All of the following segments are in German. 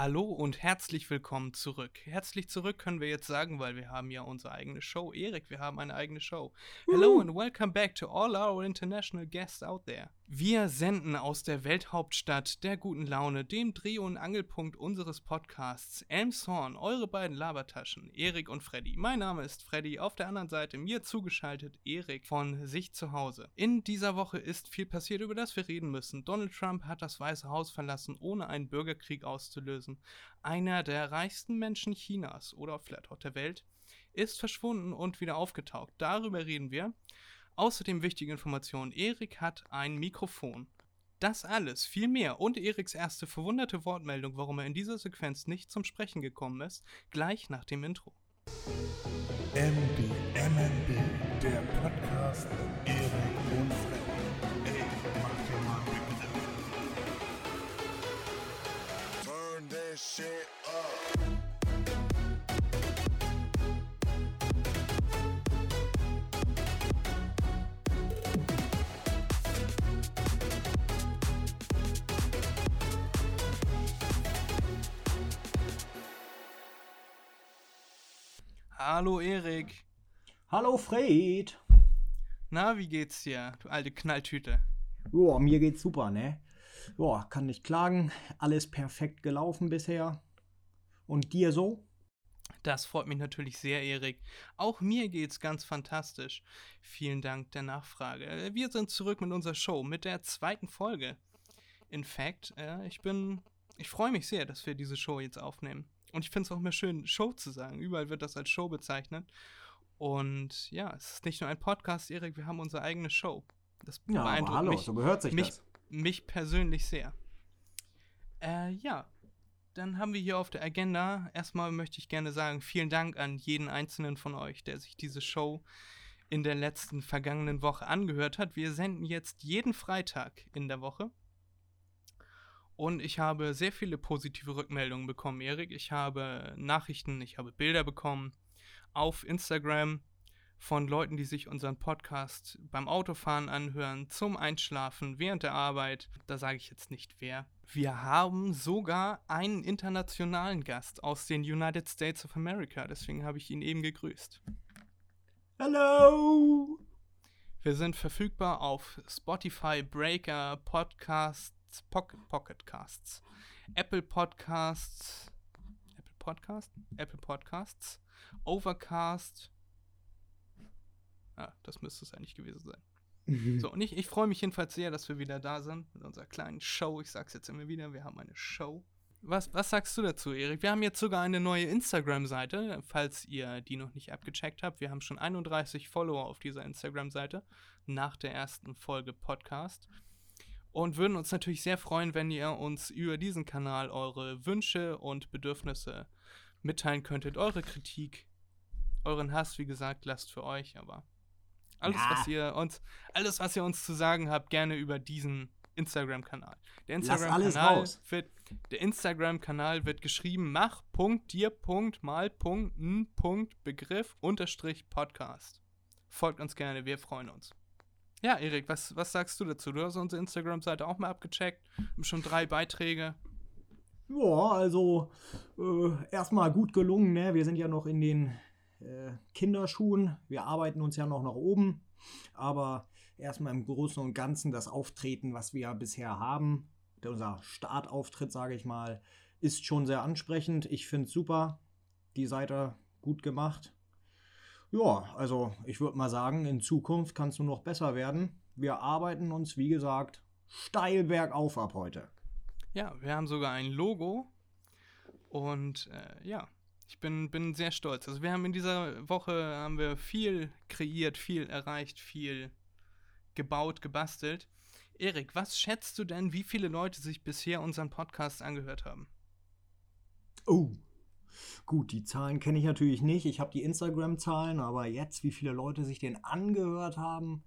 Hallo und herzlich willkommen zurück. Herzlich zurück können wir jetzt sagen, weil wir haben ja unsere eigene Show. Erik, wir haben eine eigene Show. Hello and welcome back to all our international guests out there. Wir senden aus der Welthauptstadt der guten Laune, dem Dreh- und Angelpunkt unseres Podcasts, Elmshorn, eure beiden Labertaschen, Erik und Freddy. Mein Name ist Freddy, auf der anderen Seite mir zugeschaltet Erik von sich zu Hause. In dieser Woche ist viel passiert, über das wir reden müssen. Donald Trump hat das Weiße Haus verlassen, ohne einen Bürgerkrieg auszulösen. Einer der reichsten Menschen Chinas oder vielleicht auch der Welt ist verschwunden und wieder aufgetaucht. Darüber reden wir. Außerdem wichtige Informationen. Erik hat ein Mikrofon. Das alles, viel mehr und Eriks erste verwunderte Wortmeldung, warum er in dieser Sequenz nicht zum Sprechen gekommen ist, gleich nach dem Intro. MB, MMB, der Podcast mit Erik und Freddy. Shit up. Hallo Erik. Hallo Fred. Na, wie geht's dir, du alte Knalltüte? Joa, mir geht's super, ne? Joa, kann nicht klagen. Alles perfekt gelaufen bisher. Und dir so? Das freut mich natürlich sehr, Erik. Auch mir geht's ganz fantastisch. Vielen Dank der Nachfrage. Wir sind zurück mit unserer Show, mit der zweiten Folge. In fact, äh, ich bin. Ich freue mich sehr, dass wir diese Show jetzt aufnehmen. Und ich finde es auch immer schön, Show zu sagen. Überall wird das als Show bezeichnet. Und ja, es ist nicht nur ein Podcast, Erik, wir haben unsere eigene Show. Das Ja, aber hallo, mich, so gehört sich mich, das. Mich persönlich sehr. Äh, ja. Dann haben wir hier auf der Agenda, erstmal möchte ich gerne sagen, vielen Dank an jeden einzelnen von euch, der sich diese Show in der letzten vergangenen Woche angehört hat. Wir senden jetzt jeden Freitag in der Woche. Und ich habe sehr viele positive Rückmeldungen bekommen, Erik. Ich habe Nachrichten, ich habe Bilder bekommen auf Instagram von Leuten, die sich unseren Podcast beim Autofahren anhören, zum Einschlafen, während der Arbeit. Da sage ich jetzt nicht wer. Wir haben sogar einen internationalen Gast aus den United States of America. Deswegen habe ich ihn eben gegrüßt. Hallo. Wir sind verfügbar auf Spotify, Breaker, Podcasts, Pocket, Pocket Casts, Apple Podcasts, Apple Podcast, Apple Podcasts, Overcast. Ah, das müsste es eigentlich gewesen sein. So, und ich, ich freue mich jedenfalls sehr, dass wir wieder da sind mit unserer kleinen Show. Ich sag's jetzt immer wieder, wir haben eine Show. Was, was sagst du dazu, Erik? Wir haben jetzt sogar eine neue Instagram-Seite, falls ihr die noch nicht abgecheckt habt. Wir haben schon 31 Follower auf dieser Instagram-Seite nach der ersten Folge Podcast. Und würden uns natürlich sehr freuen, wenn ihr uns über diesen Kanal eure Wünsche und Bedürfnisse mitteilen könntet. Eure Kritik, euren Hass, wie gesagt, lasst für euch, aber alles, Ja. was ihr uns, alles, was ihr uns zu sagen habt, gerne über diesen Instagram-Kanal. Der Instagram-Kanal wird, der Instagram-Kanal wird geschrieben, mach Punkt, dir Punkt, mal Punkt, n Punkt, Begriff, Unterstrich, Podcast. Folgt uns gerne, wir freuen uns. Ja, Erik, was, was sagst du dazu? Du hast unsere Instagram-Seite auch mal abgecheckt, haben schon drei Beiträge. Ja, also äh, erstmal gut gelungen, ne? Wir sind ja noch in den äh, Kinderschuhen. Wir arbeiten uns ja noch nach oben. Aber erstmal im Großen und Ganzen das Auftreten, was wir bisher haben, unser Startauftritt, sage ich mal, ist schon sehr ansprechend. Ich finde es super. Die Seite gut gemacht. Ja, also ich würde mal sagen, in Zukunft kann es nur noch besser werden. Wir arbeiten uns, wie gesagt, steil bergauf ab heute. Ja, wir haben sogar ein Logo. Und äh, ja, ich bin, bin sehr stolz. Also wir haben in dieser Woche haben wir viel kreiert, viel erreicht, viel gebaut, gebastelt. Erik, was schätzt du denn, wie viele Leute sich bisher unseren Podcast angehört haben? Oh. Gut, die Zahlen kenne ich natürlich nicht. Ich habe die Instagram-Zahlen, aber jetzt, wie viele Leute sich den angehört haben,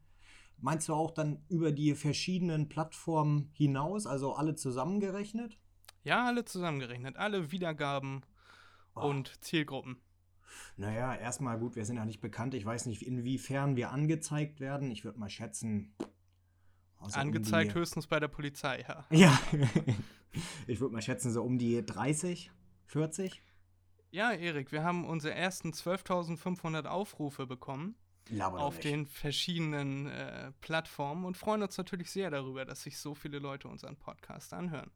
meinst du auch dann über die verschiedenen Plattformen hinaus, also alle zusammengerechnet? Ja, alle zusammengerechnet, alle Wiedergaben Oh. und Zielgruppen. Naja, erstmal gut, wir sind ja nicht bekannt. Ich weiß nicht, inwiefern wir angezeigt werden. Ich würde mal schätzen. also um Angezeigt die- höchstens bei der Polizei, ja. Ja. ich würde mal schätzen, so um die 30, 40. Ja, Erik, wir haben unsere ersten 12.500 Aufrufe bekommen auf den verschiedenen äh, Plattformen und freuen uns natürlich sehr darüber, dass sich so viele Leute unseren Podcast anhören.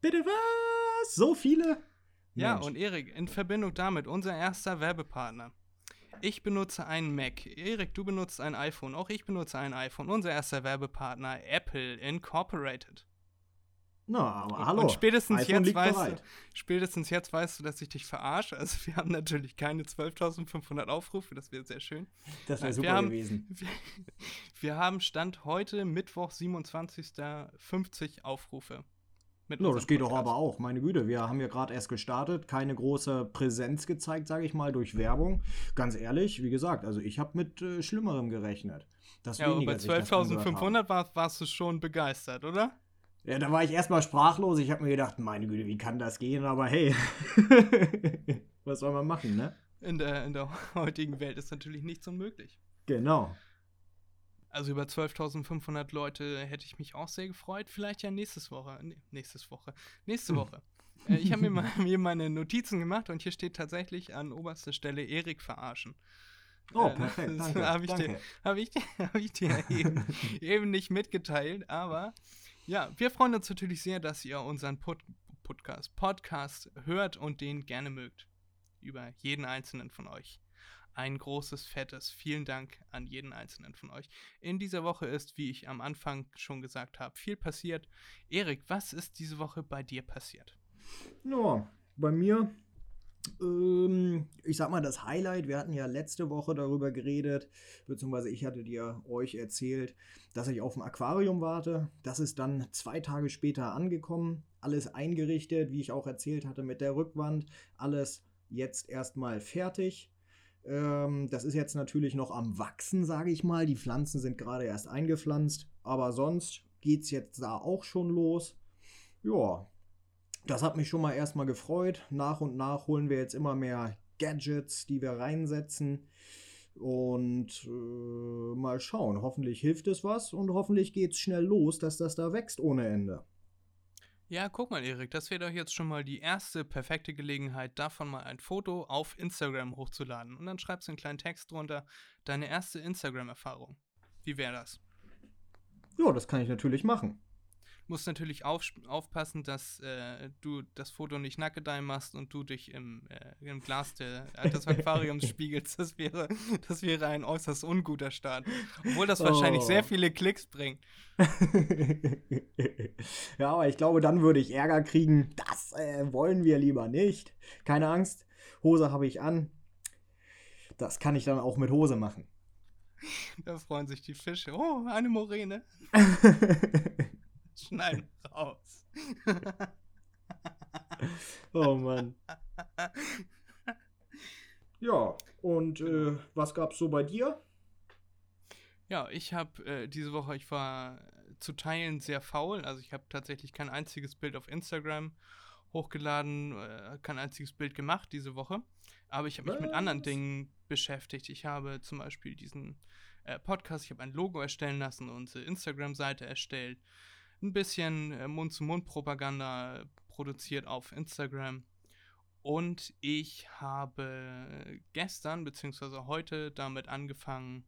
Bitte was? So viele? Ja, Mensch. und Erik, in Verbindung damit, unser erster Werbepartner. Ich benutze einen Mac. Erik, du benutzt ein iPhone. Auch ich benutze ein iPhone. Unser erster Werbepartner, Apple Incorporated. Na, aber Und- hallo. Und spätestens iPhone jetzt, weißt bereit. du, spätestens jetzt weißt du, dass ich dich verarsche. Also wir haben natürlich keine 12.500 Aufrufe, das wäre sehr schön. Das wäre super wir haben- gewesen. Wir, wir haben Stand heute, Mittwoch, 27. 50 Aufrufe. Mit No, unserem das geht doch aber auch. Meine Güte, wir haben ja gerade erst gestartet, keine große Präsenz gezeigt, sage ich mal, durch Werbung. Ganz ehrlich, wie gesagt, also ich habe mit äh, Schlimmerem gerechnet. Dass Ja, aber weniger bei sich das angehört haben. 12.500 war, warst du schon begeistert, oder? Ja, da war ich erstmal sprachlos. Ich habe mir gedacht, meine Güte, wie kann das gehen? Aber hey, was soll man machen, ne? In der, in der heutigen Welt ist natürlich nichts unmöglich. Genau. Also über 12.500 Leute hätte ich mich auch sehr gefreut. Vielleicht ja nächstes Woche. Nee, nächstes Woche. Nächste Hm. Woche. Äh, ich habe mir, mal- mir meine Notizen gemacht und hier steht tatsächlich an oberster Stelle Erik verarschen. Oh, Äh, das danke. hab ich dir-. Habe ich, dir- hab ich dir eben, eben nicht mitgeteilt, aber ja, wir freuen uns natürlich sehr, dass ihr unseren Pod Podcast, Podcast hört und den gerne mögt. Über jeden einzelnen von euch. Ein großes, fettes Vielen Dank an jeden einzelnen von euch. In dieser Woche ist, wie ich am Anfang schon gesagt habe, viel passiert. Erik, was ist diese Woche bei dir passiert? Ja, bei mir, ähm, ich sag mal, das Highlight, wir hatten ja letzte Woche darüber geredet, beziehungsweise ich hatte dir euch erzählt, dass ich auf ein Aquarium warte. Das ist dann zwei Tage später angekommen, alles eingerichtet, wie ich auch erzählt hatte, mit der Rückwand, alles jetzt erstmal fertig. Ähm, das ist jetzt natürlich noch am Wachsen, sage ich mal. Die Pflanzen sind gerade erst eingepflanzt, aber sonst geht es jetzt da auch schon los. Ja, das hat mich schon mal erstmal gefreut. Nach und nach holen wir jetzt immer mehr Gadgets, die wir reinsetzen. Und äh, mal schauen. Hoffentlich hilft es was und hoffentlich geht es schnell los, dass das da wächst ohne Ende. Ja, guck mal, Erik, das wäre doch jetzt schon mal die erste perfekte Gelegenheit, davon mal ein Foto auf Instagram hochzuladen. Und dann schreibst du einen kleinen Text drunter, deine erste Instagram-Erfahrung. Wie wäre das? Ja, das kann ich natürlich machen. Musst natürlich auf, aufpassen, dass äh, du das Foto nicht nackedei machst und du dich im, äh, im Glas der, des Aquariums spiegelst. Das wäre, das wäre ein äußerst unguter Start. Obwohl das wahrscheinlich Oh. sehr viele Klicks bringt. ja, aber ich glaube, dann würde ich Ärger kriegen. Das äh, wollen wir lieber nicht. Keine Angst, Hose habe ich an. Das kann ich dann auch mit Hose machen. Da freuen sich die Fische. Oh, eine Moräne. Schneiden raus. oh Mann. Ja, und äh, was gab's so bei dir? Ja, ich habe äh, diese Woche, ich war zu Teilen sehr faul. Also ich habe tatsächlich kein einziges Bild auf Instagram hochgeladen, äh, kein einziges Bild gemacht diese Woche. Aber ich habe mich mit anderen? Dingen beschäftigt. Ich habe zum Beispiel diesen äh, Podcast, ich habe ein Logo erstellen lassen, unsere Instagram-Seite erstellt, ein bisschen äh, Mund-zu-Mund-Propaganda produziert auf Instagram. Und ich habe gestern bzw. heute damit angefangen,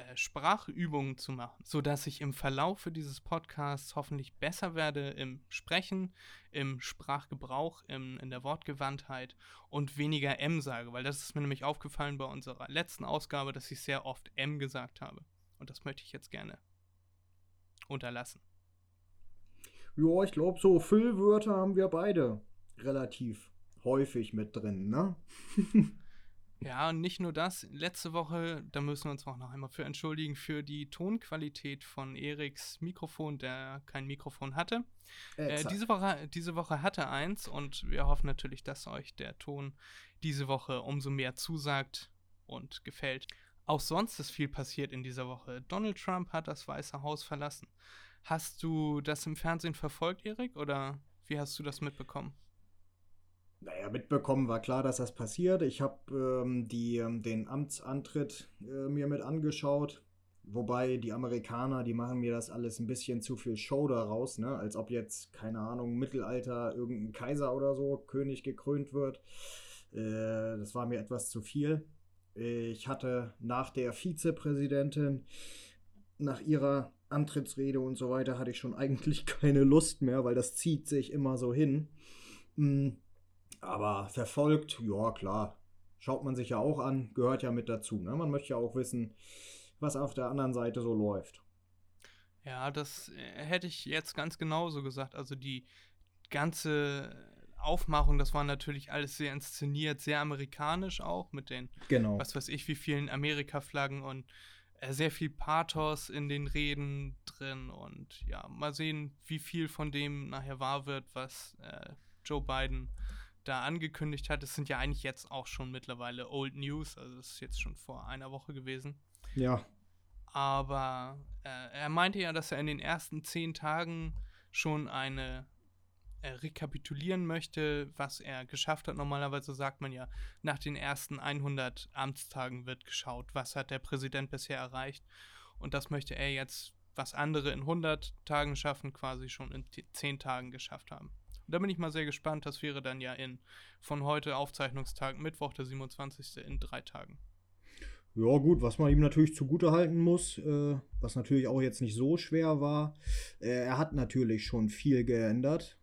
äh, Sprachübungen zu machen, sodass ich im Verlaufe dieses Podcasts hoffentlich besser werde im Sprechen, im Sprachgebrauch, im, in der Wortgewandtheit und weniger M sage, weil das ist mir nämlich aufgefallen bei unserer letzten Ausgabe, dass ich sehr oft M gesagt habe. Und das möchte ich jetzt gerne unterlassen. Ja, ich glaube, so Füllwörter haben wir beide relativ häufig mit drin, ne? Ja, und nicht nur das. Letzte Woche, da müssen wir uns auch noch einmal für entschuldigen, für die Tonqualität von Eriks Mikrofon, der kein Mikrofon hatte. Äh, diese, Woche, diese Woche hatte eins und wir hoffen natürlich, dass euch der Ton diese Woche umso mehr zusagt und gefällt. Auch sonst ist viel passiert in dieser Woche. Donald Trump hat das Weiße Haus verlassen. Hast du das im Fernsehen verfolgt, Erik, oder wie hast du das mitbekommen? Naja, mitbekommen war klar, dass das passiert. Ich habe ähm, ähm, den Amtsantritt äh, mir mit angeschaut. Wobei die Amerikaner, die machen mir das alles ein bisschen zu viel Show daraus, ne? Als ob jetzt, keine Ahnung, Mittelalter irgendein Kaiser oder so, König gekrönt wird. Äh, das war mir etwas zu viel. Ich hatte nach der Vizepräsidentin, nach ihrer Antrittsrede und so weiter, hatte ich schon eigentlich keine Lust mehr, weil das zieht sich immer so hin. Mm, aber verfolgt, ja klar, schaut man sich ja auch an, gehört ja mit dazu. Ne? Man möchte ja auch wissen, was auf der anderen Seite so läuft. Ja, das äh, hätte ich jetzt ganz genauso gesagt. Also die ganze Aufmachung, das war natürlich alles sehr inszeniert, sehr amerikanisch auch mit den, genau. was weiß ich, wie vielen Amerika-Flaggen und sehr viel Pathos in den Reden drin und ja, mal sehen, wie viel von dem nachher wahr wird, was äh, Joe Biden da angekündigt hat. Es sind ja eigentlich jetzt auch schon mittlerweile Old News, also das ist jetzt schon vor einer Woche gewesen. Ja. Aber äh, er meinte ja, dass er in den ersten zehn Tagen schon eine rekapitulieren möchte, was er geschafft hat. Normalerweise sagt man ja, nach den ersten 100 Amtstagen wird geschaut, was hat der Präsident bisher erreicht. Und das möchte er jetzt, was andere in 100 Tagen schaffen, quasi schon in 10 Tagen geschafft haben. Und da bin ich mal sehr gespannt. Das wäre dann ja in von heute Aufzeichnungstag, Mittwoch, der 27. in drei Tagen. Ja, gut, was man ihm natürlich zugute halten muss, äh, was natürlich auch jetzt nicht so schwer war, äh, er hat natürlich schon viel geändert.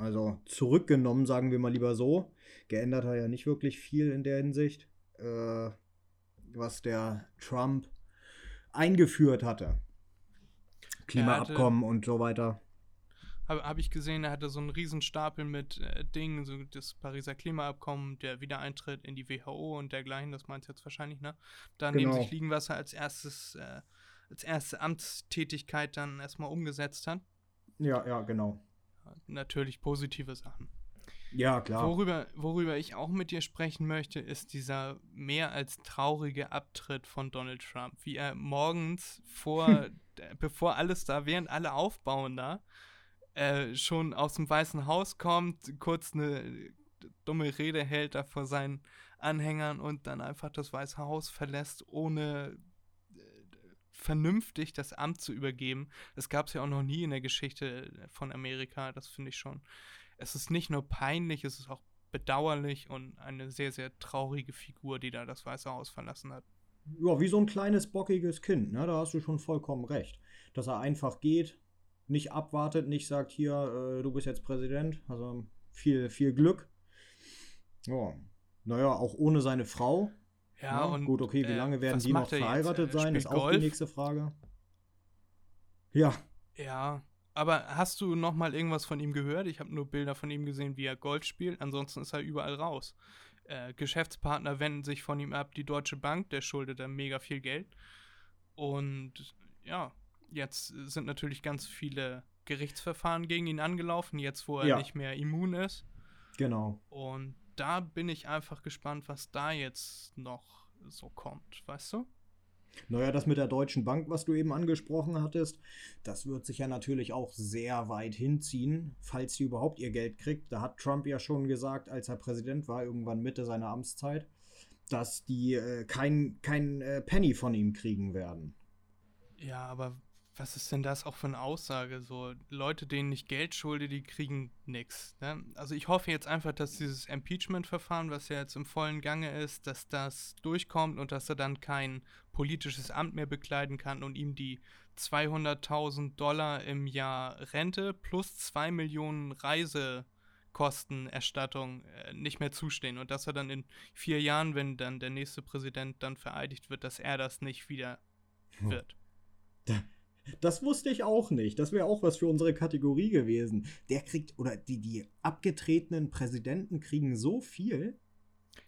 Also zurückgenommen, sagen wir mal lieber so. Geändert hat er ja nicht wirklich viel in der Hinsicht, äh, was der Trump eingeführt hatte. Klimaabkommen und so weiter habe hab ich gesehen, er hatte so einen Riesenstapel mit äh, Dingen, so das Pariser Klimaabkommen, der Wiedereintritt in die WHO und dergleichen, das meint jetzt wahrscheinlich, ne? Da genau. neben sich liegen, was er als erstes, äh, als erste Amtstätigkeit dann erstmal umgesetzt hat. Ja, ja, genau. Natürlich positive Sachen. Ja, klar. Worüber, worüber ich auch mit dir sprechen möchte, ist dieser mehr als traurige Abtritt von Donald Trump. Wie er morgens vor, bevor alles da, während alle aufbauen da, äh, schon aus dem Weißen Haus kommt, kurz eine dumme Rede hält da vor seinen Anhängern und dann einfach das Weiße Haus verlässt, ohne vernünftig das Amt zu übergeben. Das gab es ja auch noch nie in der Geschichte von Amerika. Das finde ich schon. Es ist nicht nur peinlich, es ist auch bedauerlich und eine sehr, sehr traurige Figur, die da das Weiße Haus verlassen hat. Ja, wie so ein kleines bockiges Kind, ne? Da hast du schon vollkommen recht. Dass er einfach geht, nicht abwartet, nicht sagt, hier, äh, du bist jetzt Präsident. Also viel, viel Glück. Ja. Naja, auch ohne seine Frau. Ja, ja und. Gut, okay, wie äh, lange äh, werden die noch verheiratet sein? Ist auch Golf? die nächste Frage. Ja. Ja. Aber hast du noch mal irgendwas von ihm gehört? Ich habe nur Bilder von ihm gesehen, wie er Golf spielt. Ansonsten ist er überall raus. Äh, Geschäftspartner wenden sich von ihm ab. Die Deutsche Bank, der schuldet er mega viel Geld. Und ja, Jetzt sind natürlich ganz viele Gerichtsverfahren gegen ihn angelaufen, jetzt wo er ja. nicht mehr immun ist. Genau. Und da bin ich einfach gespannt, was da jetzt noch so kommt, weißt du? Naja, das mit der Deutschen Bank, was du eben angesprochen hattest, das wird sich ja natürlich auch sehr weit hinziehen, falls sie überhaupt ihr Geld kriegt. Da hat Trump ja schon gesagt, als er Präsident war, irgendwann Mitte seiner Amtszeit, dass die äh, kein, kein äh, Penny von ihm kriegen werden. Ja, aber was ist denn das auch für eine Aussage? So, Leute, denen ich Geld schulde, die kriegen nichts. Ne? Also ich hoffe jetzt einfach, dass dieses Impeachment-Verfahren, was ja jetzt im vollen Gange ist, dass das durchkommt und dass er dann kein politisches Amt mehr bekleiden kann und ihm die 200.000 Dollar im Jahr Rente plus 2 Millionen Reisekostenerstattung äh, nicht mehr zustehen und dass er dann in vier Jahren, wenn dann der nächste Präsident dann vereidigt wird, dass er das nicht wieder hm. Das wusste ich auch nicht. Das wäre auch was für unsere Kategorie gewesen. Der kriegt, oder die, die abgetretenen Präsidenten kriegen so viel.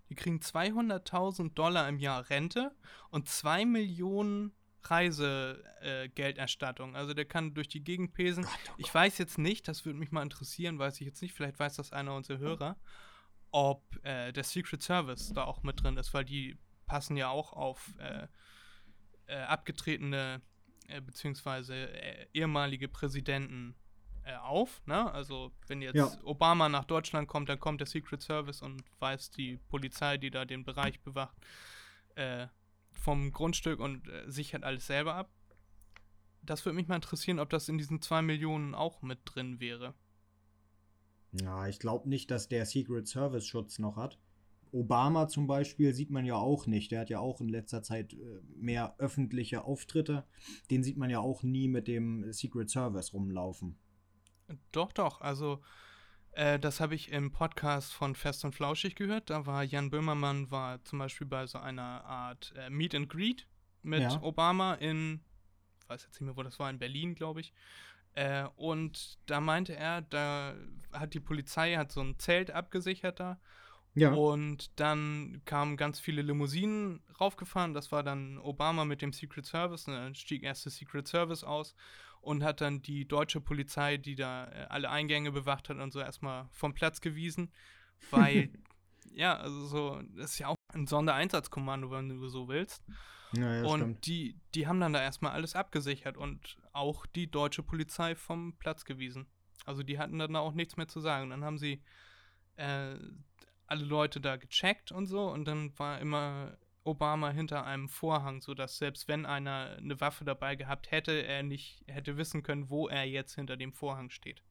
Die kriegen 200.000 Dollar im Jahr Rente und 2 Millionen Reisegelderstattung. Äh, also der kann durch die Gegend pesen. Gott, oh Gott. Ich weiß jetzt nicht, das würde mich mal interessieren, weiß ich jetzt nicht, vielleicht weiß das einer unserer Hörer, ob äh, der Secret Service da auch mit drin ist, weil die passen ja auch auf äh, äh abgetretene äh, beziehungsweise äh, ehemalige Präsidenten äh, auf. Ne? Also wenn jetzt ja. Obama nach Deutschland kommt, dann kommt der Secret Service und weiß die Polizei, die da den Bereich bewacht, äh, vom Grundstück und äh, sichert alles selber ab. Das würde mich mal interessieren, ob das in diesen 2 Millionen auch mit drin wäre. Ja, ich glaube nicht, dass der Secret Service Schutz noch hat. Obama zum Beispiel sieht man ja auch nicht. Der hat ja auch in letzter Zeit äh, mehr öffentliche Auftritte. Den sieht man ja auch nie mit dem Secret Service rumlaufen. Doch, doch. Also, äh, das habe ich im Podcast von Fest und Flauschig gehört. Da war Jan Böhmermann war zum Beispiel bei so einer Art äh, Meet and Greet mit ja. Obama in, ich weiß jetzt nicht mehr, wo das war, in Berlin, glaube ich. Äh, und da meinte er, da hat die Polizei hat so ein Zelt abgesichert da ja. Und dann kamen ganz viele Limousinen raufgefahren. Das war dann Obama mit dem Secret Service. Und dann stieg erst der Secret Service aus und hat dann die deutsche Polizei, die da äh, alle Eingänge bewacht hat und so erstmal vom Platz gewiesen. Weil, ja, also so, das ist ja auch ein Sondereinsatzkommando, wenn du so willst. Ja, ja, und die, die haben dann da erstmal alles abgesichert und auch die deutsche Polizei vom Platz gewiesen. Also die hatten dann auch nichts mehr zu sagen. Dann haben sie äh, alle Leute da gecheckt und so und dann war immer Obama hinter einem Vorhang, sodass selbst wenn einer eine Waffe dabei gehabt hätte, er nicht hätte wissen können, wo er jetzt hinter dem Vorhang steht.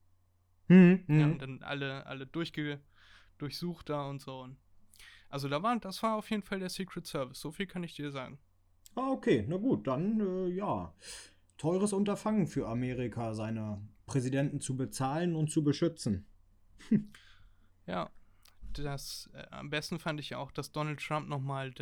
Mhm, ja, mhm. und dann alle, alle durchge durchsucht da und so. Und also da war, das war auf jeden Fall der Secret Service, so viel kann ich dir sagen. Ah, okay, na gut, dann äh, ja. Teures Unterfangen für Amerika, seine Präsidenten zu bezahlen und zu beschützen. ja, das äh, am besten fand ich ja auch, dass Donald Trump nochmal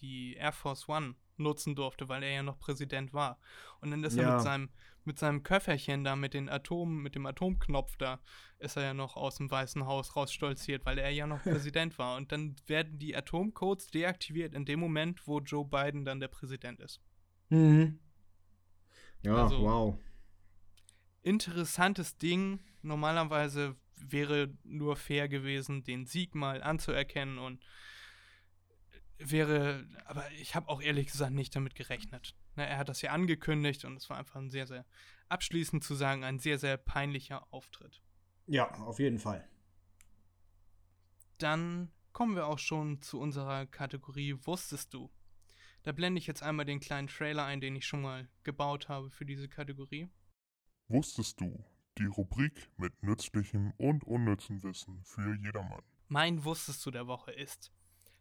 die Air Force One nutzen durfte, weil er ja noch Präsident war. Und dann ist ja. er mit seinem, mit seinem Köfferchen da, mit den Atomen, mit dem Atomknopf da, ist er ja noch aus dem Weißen Haus rausstolziert, weil er ja noch Präsident war. Und dann werden die Atomcodes deaktiviert in dem Moment, wo Joe Biden dann der Präsident ist. Mhm. Ja, also, wow. Interessantes Ding. Normalerweise wäre nur fair gewesen, den Sieg mal anzuerkennen und wäre, aber ich habe auch ehrlich gesagt nicht damit gerechnet. Na, er hat das ja angekündigt und es war einfach ein sehr, sehr, abschließend zu sagen, ein sehr, sehr peinlicher Auftritt. Ja, auf jeden Fall. Dann kommen wir auch schon zu unserer Kategorie Wusstest du? Da blende ich jetzt einmal den kleinen Trailer ein, den ich schon mal gebaut habe für diese Kategorie. Wusstest du? Die Rubrik mit nützlichem und unnützem Wissen für jedermann. Mein Wusstest du der Woche ist,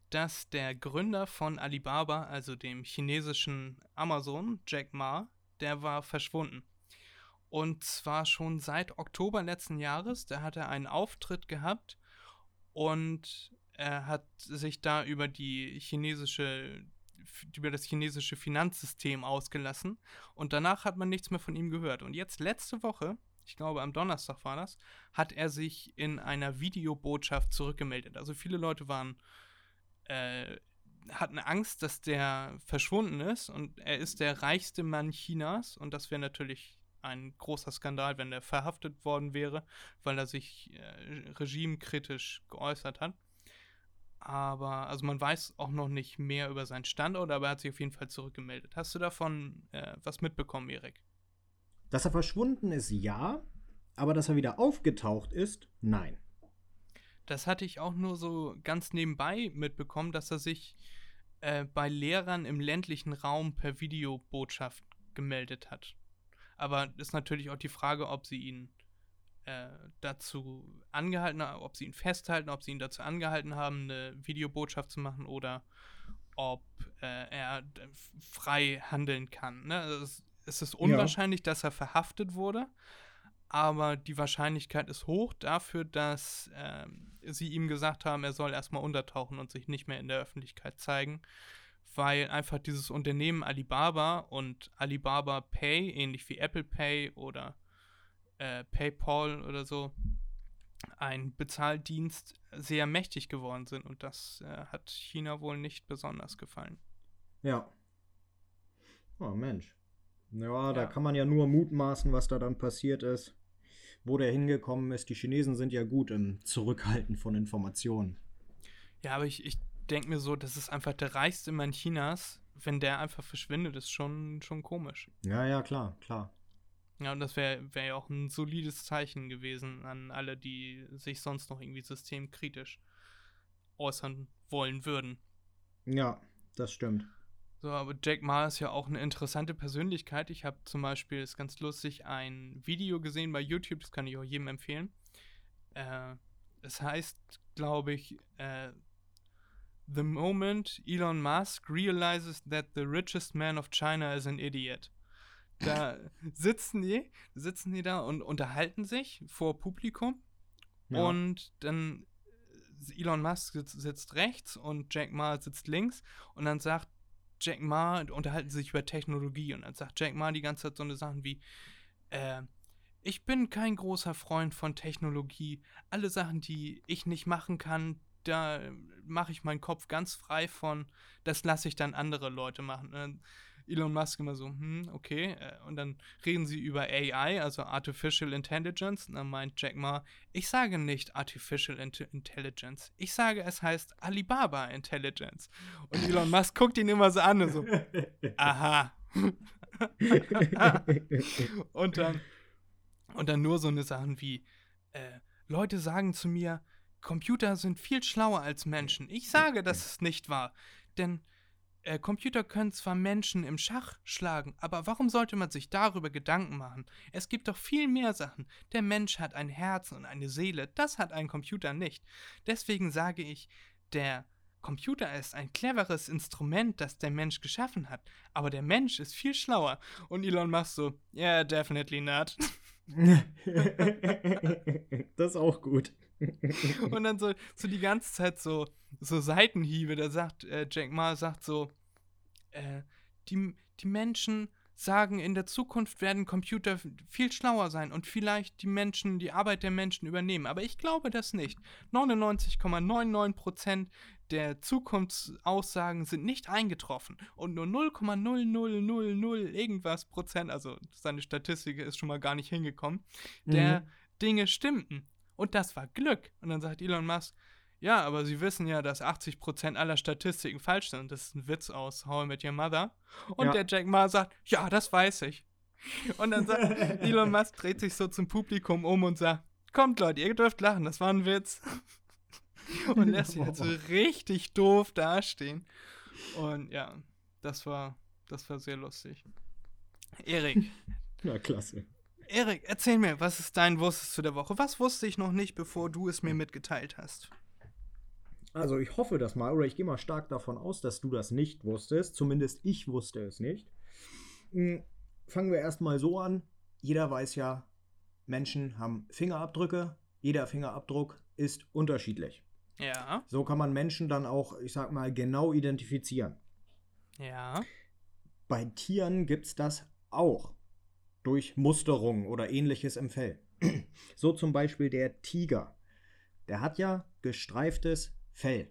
dass der Gründer von Alibaba, also dem chinesischen Amazon, Jack Ma, der war verschwunden. Und zwar schon seit Oktober letzten Jahres. Da hat er einen Auftritt gehabt und er hat sich da über die chinesische über das chinesische Finanzsystem ausgelassen und danach hat man nichts mehr von ihm gehört. Und jetzt letzte Woche ich glaube am Donnerstag war das, hat er sich in einer Videobotschaft zurückgemeldet. Also viele Leute waren, äh, hatten Angst, dass der verschwunden ist und er ist der reichste Mann Chinas und das wäre natürlich ein großer Skandal, wenn er verhaftet worden wäre, weil er sich äh, regimekritisch geäußert hat. Aber, also man weiß auch noch nicht mehr über seinen Standort, aber er hat sich auf jeden Fall zurückgemeldet. Hast du davon äh, was mitbekommen, Erik? Dass er verschwunden ist, ja. Aber dass er wieder aufgetaucht ist, nein. Das hatte ich auch nur so ganz nebenbei mitbekommen, dass er sich äh, bei Lehrern im ländlichen Raum per Videobotschaft gemeldet hat. Aber ist natürlich auch die Frage, ob sie ihn äh, dazu angehalten haben, ob sie ihn festhalten, ob sie ihn dazu angehalten haben, eine Videobotschaft zu machen oder ob äh, er frei handeln kann. Ne? Also es ist unwahrscheinlich, ja. dass er verhaftet wurde, aber die Wahrscheinlichkeit ist hoch dafür, dass äh, sie ihm gesagt haben, er soll erstmal untertauchen und sich nicht mehr in der Öffentlichkeit zeigen, weil einfach dieses Unternehmen Alibaba und Alibaba Pay, ähnlich wie Apple Pay oder äh, PayPal oder so, ein Bezahldienst sehr mächtig geworden sind und das äh, hat China wohl nicht besonders gefallen. Ja. Oh Mensch. Ja, ja, da kann man ja nur mutmaßen, was da dann passiert ist, wo der hingekommen ist. Die Chinesen sind ja gut im Zurückhalten von Informationen. Ja, aber ich, ich denke mir so, das ist einfach der reichste Mann Chinas. Wenn der einfach verschwindet, ist schon, schon komisch. Ja, ja, klar, klar. Ja, und das wäre wär ja auch ein solides Zeichen gewesen an alle, die sich sonst noch irgendwie systemkritisch äußern wollen würden. Ja, das stimmt. So, aber Jack Ma ist ja auch eine interessante Persönlichkeit. Ich habe zum Beispiel, ist ganz lustig, ein Video gesehen bei YouTube, das kann ich auch jedem empfehlen. Äh, es heißt, glaube ich, äh, The moment Elon Musk realizes that the richest man of China is an idiot. Da sitzen die, sitzen die da und unterhalten sich vor Publikum. Ja. Und dann Elon Musk sitzt, sitzt rechts und Jack Ma sitzt links. Und dann sagt Jack Ma, unterhalten sie sich über Technologie. Und dann sagt Jack Ma die ganze Zeit so eine Sachen wie, äh, ich bin kein großer Freund von Technologie. Alle Sachen, die ich nicht machen kann, da mache ich meinen Kopf ganz frei von. Das lasse ich dann andere Leute machen. Und dann Elon Musk immer so, hm, okay. Äh, Und dann reden sie über AI, also Artificial Intelligence. Und dann meint Jack Ma, ich sage nicht Artificial Int Intelligence. Ich sage, es heißt Alibaba Intelligence. Und Elon Musk guckt ihn immer so an und so, aha. und dann und dann nur so eine Sachen wie äh, Leute sagen zu mir, Computer sind viel schlauer als Menschen. Ich sage, das ist nicht wahr, denn äh, Computer können zwar Menschen im Schach schlagen, aber warum sollte man sich darüber Gedanken machen? Es gibt doch viel mehr Sachen. Der Mensch hat ein Herz und eine Seele, das hat ein Computer nicht. Deswegen sage ich, der Computer ist ein cleveres Instrument, das der Mensch geschaffen hat, aber der Mensch ist viel schlauer. Und Elon Musk so, yeah, definitely not. das ist auch gut. Und dann so, so die ganze Zeit so, so Seitenhiebe. Da sagt äh, Jack Ma sagt so, äh, die, die Menschen sagen, in der Zukunft werden Computer viel schlauer sein und vielleicht die Menschen, die Arbeit der Menschen übernehmen. Aber ich glaube das nicht. 99,99% der Zukunftsaussagen sind nicht eingetroffen und nur 0,0000 irgendwas Prozent, also seine Statistik ist schon mal gar nicht hingekommen, der Mhm. Dinge stimmten. Und das war Glück. Und dann sagt Elon Musk, ja, aber Sie wissen ja, dass 80% aller Statistiken falsch sind. Das ist ein Witz aus How I Met Your Mother. Und Ja. der Jack Ma sagt, ja, das weiß ich. Und dann sagt Elon Musk, dreht sich so zum Publikum um und sagt, kommt Leute, ihr dürft lachen, das war ein Witz. Und lässt sich halt so richtig doof dastehen. Und ja, das war, das war sehr lustig. Erik, Ja, klasse. Erik, erzähl mir, was ist dein Wusstest zu der Woche? Was wusste ich noch nicht, bevor du es mir mitgeteilt hast? Also ich hoffe das mal, oder ich gehe mal stark davon aus, dass du das nicht wusstest. Zumindest ich wusste es nicht. Hm, Fangen wir erstmal so an. Jeder weiß ja, Menschen haben Fingerabdrücke. Jeder Fingerabdruck ist unterschiedlich. Ja, So kann man Menschen dann auch, ich sag mal, genau identifizieren. ja. Bei Tieren gibt es das auch. Durch Musterung oder ähnliches im Fell. So zum Beispiel der Tiger. Der hat ja gestreiftes Fell.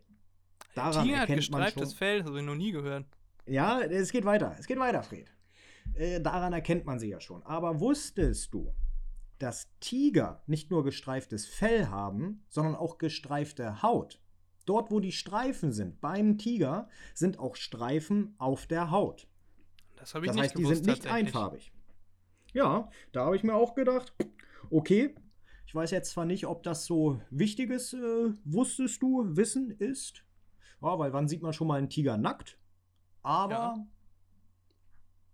Daran Tiger hat erkennt man gestreiftes schon, Fell, habe ich noch nie gehört. Ja, es geht weiter. Es geht weiter, Fred. Äh, daran erkennt man sie ja schon. Aber wusstest du, dass Tiger nicht nur gestreiftes Fell haben, sondern auch gestreifte Haut? Dort, wo die Streifen sind, beim Tiger, sind auch Streifen auf der Haut. Das habe ich Das nicht heißt, die gewusst. sind nicht einfarbig. Ja, da habe ich mir auch gedacht, okay, ich weiß jetzt zwar nicht, ob das so wichtiges, äh, wusstest du, Wissen ist. Ja, weil wann sieht man schon mal einen Tiger nackt? Aber Ja.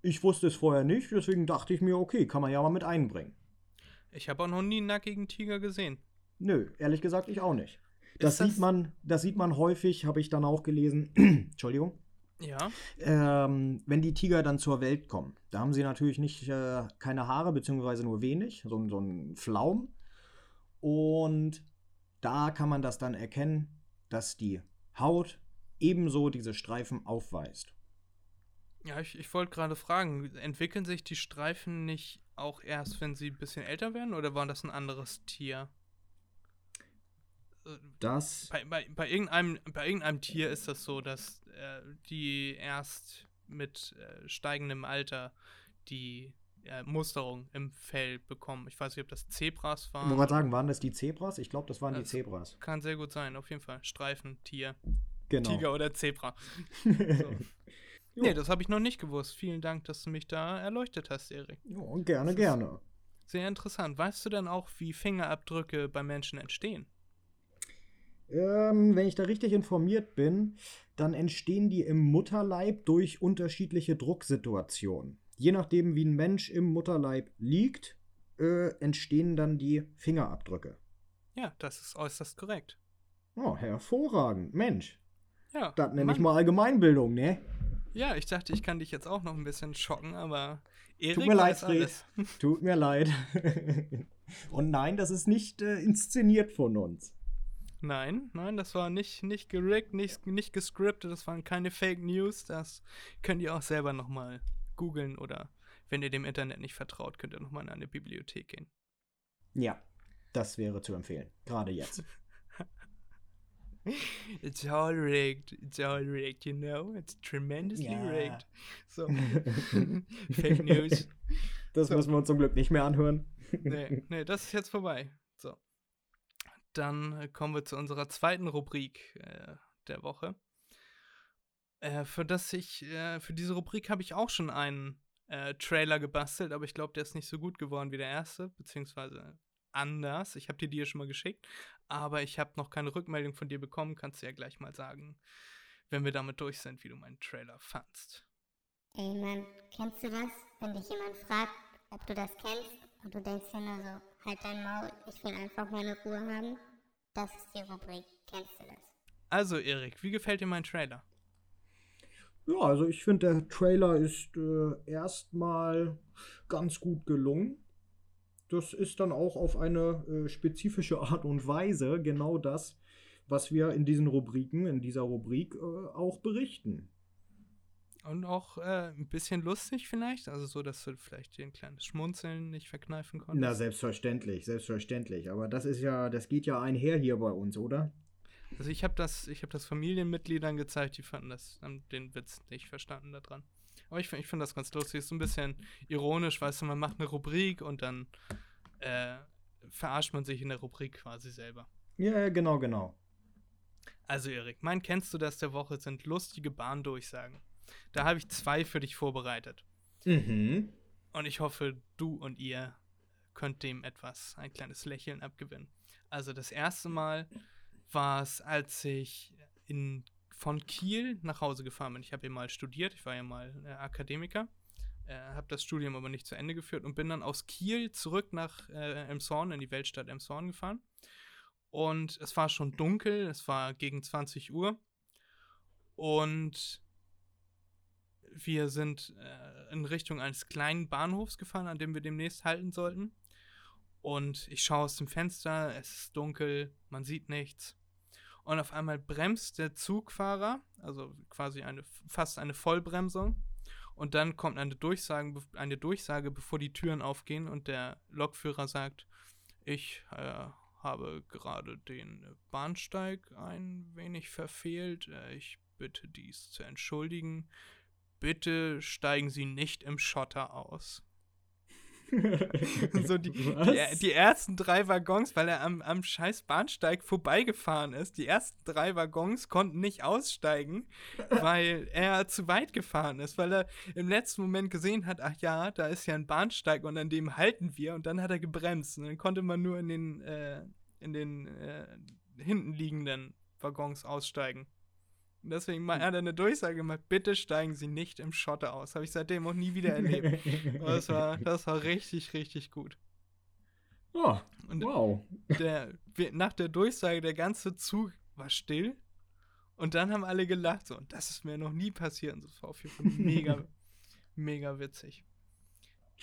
ich wusste es vorher nicht, deswegen dachte ich mir, okay, kann man ja mal mit einbringen. Ich habe auch noch nie einen nackigen Tiger gesehen. Nö, ehrlich gesagt, ich auch nicht. Das, das- sieht man, das sieht man häufig, habe ich dann auch gelesen. Entschuldigung. Ja, Ähm, wenn die Tiger dann zur Welt kommen, da haben sie natürlich nicht äh, keine Haare, beziehungsweise nur wenig, so, ein- so ein Flaum. Und da kann man das dann erkennen, dass die Haut ebenso diese Streifen aufweist. ja ich, ich wollte gerade fragen, entwickeln sich die Streifen nicht auch erst, wenn sie ein bisschen älter werden, oder war das ein anderes Tier? Äh, Das, Bei, bei, bei, irgendeinem, bei irgendeinem Tier ist das so, dass äh, die erst mit äh, steigendem Alter die äh, Musterung im Fell bekommen. Ich weiß nicht, ob das Zebras ich waren. wollte gerade sagen, waren das die Zebras? Ich glaube, das waren die Das- Zebras. Kann sehr gut sein, auf jeden Fall. Streifen, Tier, Genau. Tiger oder Zebra. Nee, das habe ich noch nicht gewusst. Vielen Dank, dass du mich da erleuchtet hast, Erik. jo, gerne, gerne. Sehr interessant. Weißt du denn auch, wie Fingerabdrücke bei Menschen entstehen? Ähm, wenn ich da richtig informiert bin, dann entstehen die im Mutterleib durch unterschiedliche Drucksituationen. Je nachdem, wie ein Mensch im Mutterleib liegt, äh, entstehen dann die Fingerabdrücke. Ja, das ist äußerst korrekt. Oh, hervorragend. Mensch, Ja, das nenne ich mal Allgemeinbildung, ne? Ja, ich dachte, ich kann dich jetzt auch noch ein bisschen schocken, aber Erik Tut mir leid, Fred. alles. Tut mir leid. Und nein, das ist nicht äh, inszeniert von uns. Nein, nein, das war nicht, nicht gerickt, nicht, nicht gescriptet, das waren keine Fake News. Das könnt ihr auch selber nochmal googeln oder wenn ihr dem Internet nicht vertraut, könnt ihr nochmal in eine Bibliothek gehen. Ja, das wäre zu empfehlen. Gerade jetzt. It's all rigged, it's all rigged, you know? It's tremendously Ja. rigged. So. Fake News. Das So. müssen wir uns zum Glück nicht mehr anhören. Nee, nee, das ist jetzt vorbei. Dann äh, kommen wir zu unserer zweiten Rubrik äh, der Woche. Äh, für das ich, äh, für diese Rubrik habe ich auch schon einen äh, Trailer gebastelt, aber ich glaube, der ist nicht so gut geworden wie der erste, beziehungsweise anders. Ich habe dir die ja schon mal geschickt, aber ich habe noch keine Rückmeldung von dir bekommen. Kannst du ja gleich mal sagen, wenn wir damit durch sind, wie du meinen Trailer fandst. Ey Mann, kennst du das? Wenn dich jemand fragt, ob du das kennst und du denkst dir nur so, halt dein Maul, ich will einfach meine Ruhe haben. Das ist die Rubrik, kennst du das? Also, Erik, wie gefällt dir mein Trailer? Ja, also ich finde, der Trailer ist äh, erstmal ganz gut gelungen. Das ist dann auch auf eine äh, spezifische Art und Weise genau das, was wir in diesen Rubriken, in dieser Rubrik äh, auch berichten. Und auch äh, ein bisschen lustig vielleicht, also so, dass du vielleicht dir ein kleines Schmunzeln nicht verkneifen konntest. Na, selbstverständlich, selbstverständlich. Aber das ist ja, das geht ja einher hier bei uns, oder? Also ich habe das, ich habe das Familienmitgliedern gezeigt, die fanden das, haben den Witz nicht verstanden daran. Aber ich, ich finde das ganz lustig, ist so ein bisschen ironisch, weißt du, man macht eine Rubrik und dann äh, verarscht man sich in der Rubrik quasi selber. Ja, genau, genau. Also Erik, mein Kennst du das der Woche sind lustige Bahndurchsagen. Da habe ich zwei für dich vorbereitet. Mhm. Und ich hoffe, du und ihr könnt dem etwas, ein kleines Lächeln abgewinnen. Also das erste Mal war es, als ich in, von Kiel nach Hause gefahren bin. Ich habe hier mal studiert, ich war ja mal äh, Akademiker, äh, habe das Studium aber nicht zu Ende geführt und bin dann aus Kiel zurück nach äh, Elmshorn, in die Weltstadt Elmshorn gefahren. Und es war schon dunkel, es war gegen 20 Uhr. Und wir sind äh, in Richtung eines kleinen Bahnhofs gefahren, an dem wir demnächst halten sollten. Und ich schaue aus dem Fenster, es ist dunkel, man sieht nichts. Und auf einmal bremst der Zugfahrer, also quasi eine, fast eine Vollbremsung. Und dann kommt eine Durchsage, eine Durchsage, bevor die Türen aufgehen und der Lokführer sagt, ich äh, habe gerade den Bahnsteig ein wenig verfehlt. Äh, ich bitte dies zu entschuldigen. Bitte steigen Sie nicht im Schotter aus. so die, die, die ersten drei Waggons, weil er am, am scheiß Bahnsteig vorbeigefahren ist, die ersten drei Waggons konnten nicht aussteigen, weil er zu weit gefahren ist, weil er im letzten Moment gesehen hat, ach ja, da ist ja ein Bahnsteig und an dem halten wir und dann hat er gebremst und dann konnte man nur in den, äh, in den äh, hinten liegenden Waggons aussteigen. Und deswegen mal, hat er eine Durchsage gemacht, bitte steigen Sie nicht im Schotter aus. Habe ich seitdem auch nie wieder erlebt. Das war, das war richtig, richtig gut. oh, Und wow. der, nach der Durchsage, der ganze Zug war still. Und dann haben alle gelacht. So, und das ist mir noch nie passiert. Und das war auf jeden Fall mega, mega witzig.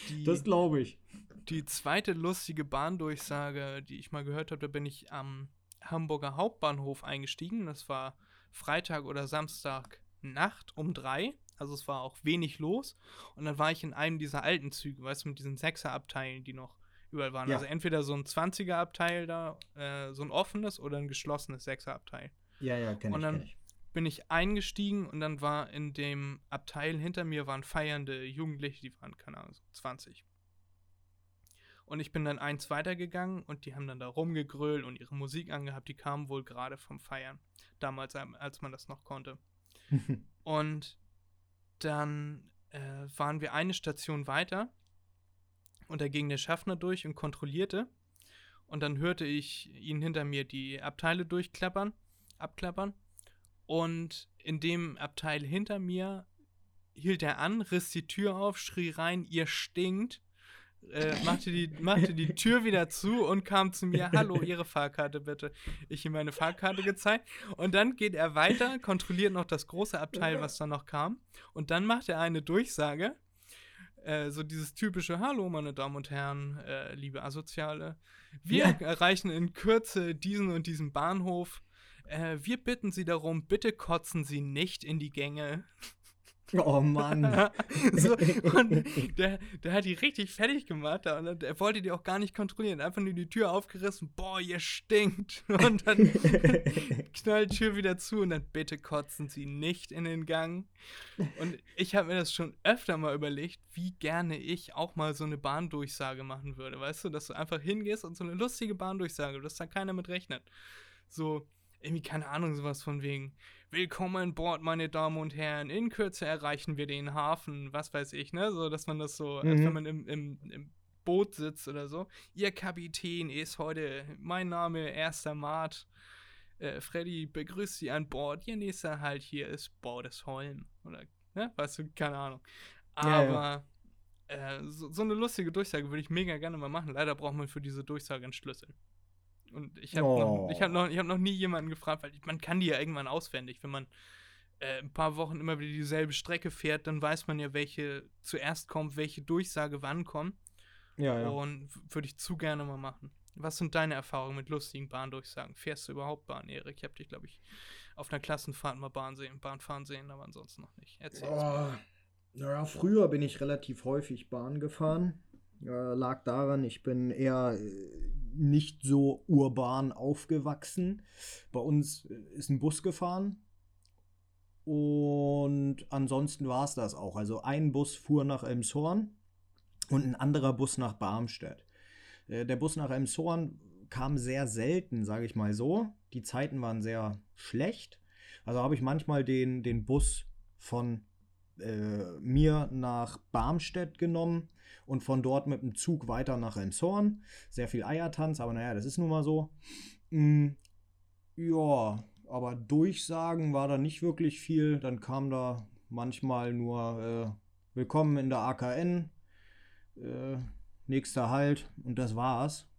Die, Das glaube ich. die zweite lustige Bahndurchsage, die ich mal gehört habe, da bin ich am Hamburger Hauptbahnhof eingestiegen. Das war Freitag oder Samstag Nacht um drei. Also es war auch wenig los. Und dann war ich in einem dieser alten Züge, weißt du, mit diesen Sechser-Abteilen, die noch überall waren. Ja. Also entweder so ein 20er-Abteil da, äh, so ein offenes oder ein geschlossenes Sechser-Abteil. Ja, ja, kenne Und ich, dann- kenn ich. Bin ich eingestiegen und dann war in dem Abteil hinter mir waren feiernde Jugendliche, die waren, keine Ahnung, so 20. Und ich bin dann eins weitergegangen und die haben dann da rumgegrölt und ihre Musik angehabt. Die kamen wohl gerade vom Feiern. Damals, ähm, als man das noch konnte. Und dann äh, waren wir eine Station weiter und da ging der Schaffner durch und kontrollierte. Und dann hörte ich ihn hinter mir die Abteile durchklappern, abklappern. Und in dem Abteil hinter mir hielt er an, riss die Tür auf, schrie rein, ihr stinkt, äh, machte, die, machte die Tür wieder zu und kam zu mir, hallo, Ihre Fahrkarte bitte. Ich ihm meine Fahrkarte gezeigt und dann geht er weiter, kontrolliert noch das große Abteil, was da noch kam und dann macht er eine Durchsage, äh, so dieses typische, hallo, meine Damen und Herren, äh, liebe Asoziale, wir Ja. erreichen in Kürze diesen und diesen Bahnhof. Äh, wir bitten Sie darum, bitte kotzen Sie nicht in die Gänge. Oh Mann. so, und der, der hat die richtig fertig gemacht und er wollte die auch gar nicht kontrollieren. Einfach nur die Tür aufgerissen, boah, ihr stinkt. Und dann knallt die Tür wieder zu und dann bitte kotzen Sie nicht in den Gang. Und ich habe mir das schon öfter mal überlegt, wie gerne ich auch mal so eine Bahndurchsage machen würde. Weißt du, dass du einfach hingehst und so eine lustige Bahndurchsage, dass da keiner mit rechnet. So, irgendwie, keine Ahnung, sowas von wegen. Willkommen an Bord, meine Damen und Herren. In Kürze erreichen wir den Hafen, was weiß ich, ne? So, dass man das so, als Mhm. wenn man im, im, im Boot sitzt oder so. Ihr Kapitän ist heute, mein Name, erster Mart. Äh, Freddy begrüßt Sie an Bord. Ihr nächster Halt hier ist Bordesholm. Oder, ne? Weißt du, keine Ahnung. Ja, ja. Aber Äh, so, so eine lustige Durchsage würde ich mega gerne mal machen. Leider braucht man für diese Durchsage einen Schlüssel. Und ich habe noch, ich hab noch, ich hab noch nie jemanden gefragt, weil man kann die ja irgendwann auswendig. Wenn man äh, ein paar Wochen immer wieder dieselbe Strecke fährt, dann weiß man ja, welche zuerst kommt, welche Durchsage wann kommt. Ja, ja. Und würde ich zu gerne mal machen. Was sind deine Erfahrungen mit lustigen Bahndurchsagen? Fährst du überhaupt Bahn, Erik? Ich habe dich, glaube ich, auf einer Klassenfahrt mal Bahn sehen, Bahn fahren sehen, aber ansonsten noch nicht. Erzähl. Oh, naja, früher bin ich relativ häufig Bahn gefahren. Äh, lag daran, ich bin eher äh, nicht so urban aufgewachsen. Bei uns äh, ist ein Bus gefahren. Und ansonsten war es das auch. Also ein Bus fuhr nach Elmshorn und ein anderer Bus nach Barmstedt. Äh, Der Bus nach Elmshorn kam sehr selten, sage ich mal so. Die Zeiten waren sehr schlecht. Also habe ich manchmal den, den Bus von äh, mir nach Barmstedt genommen und von dort mit dem Zug weiter nach Elmshorn. Sehr viel Eiertanz, aber naja, das ist nun mal so. Mm, ja, aber Durchsagen war da nicht wirklich viel. Dann kam da manchmal nur äh, Willkommen in der AKN, äh, nächster Halt und das war's.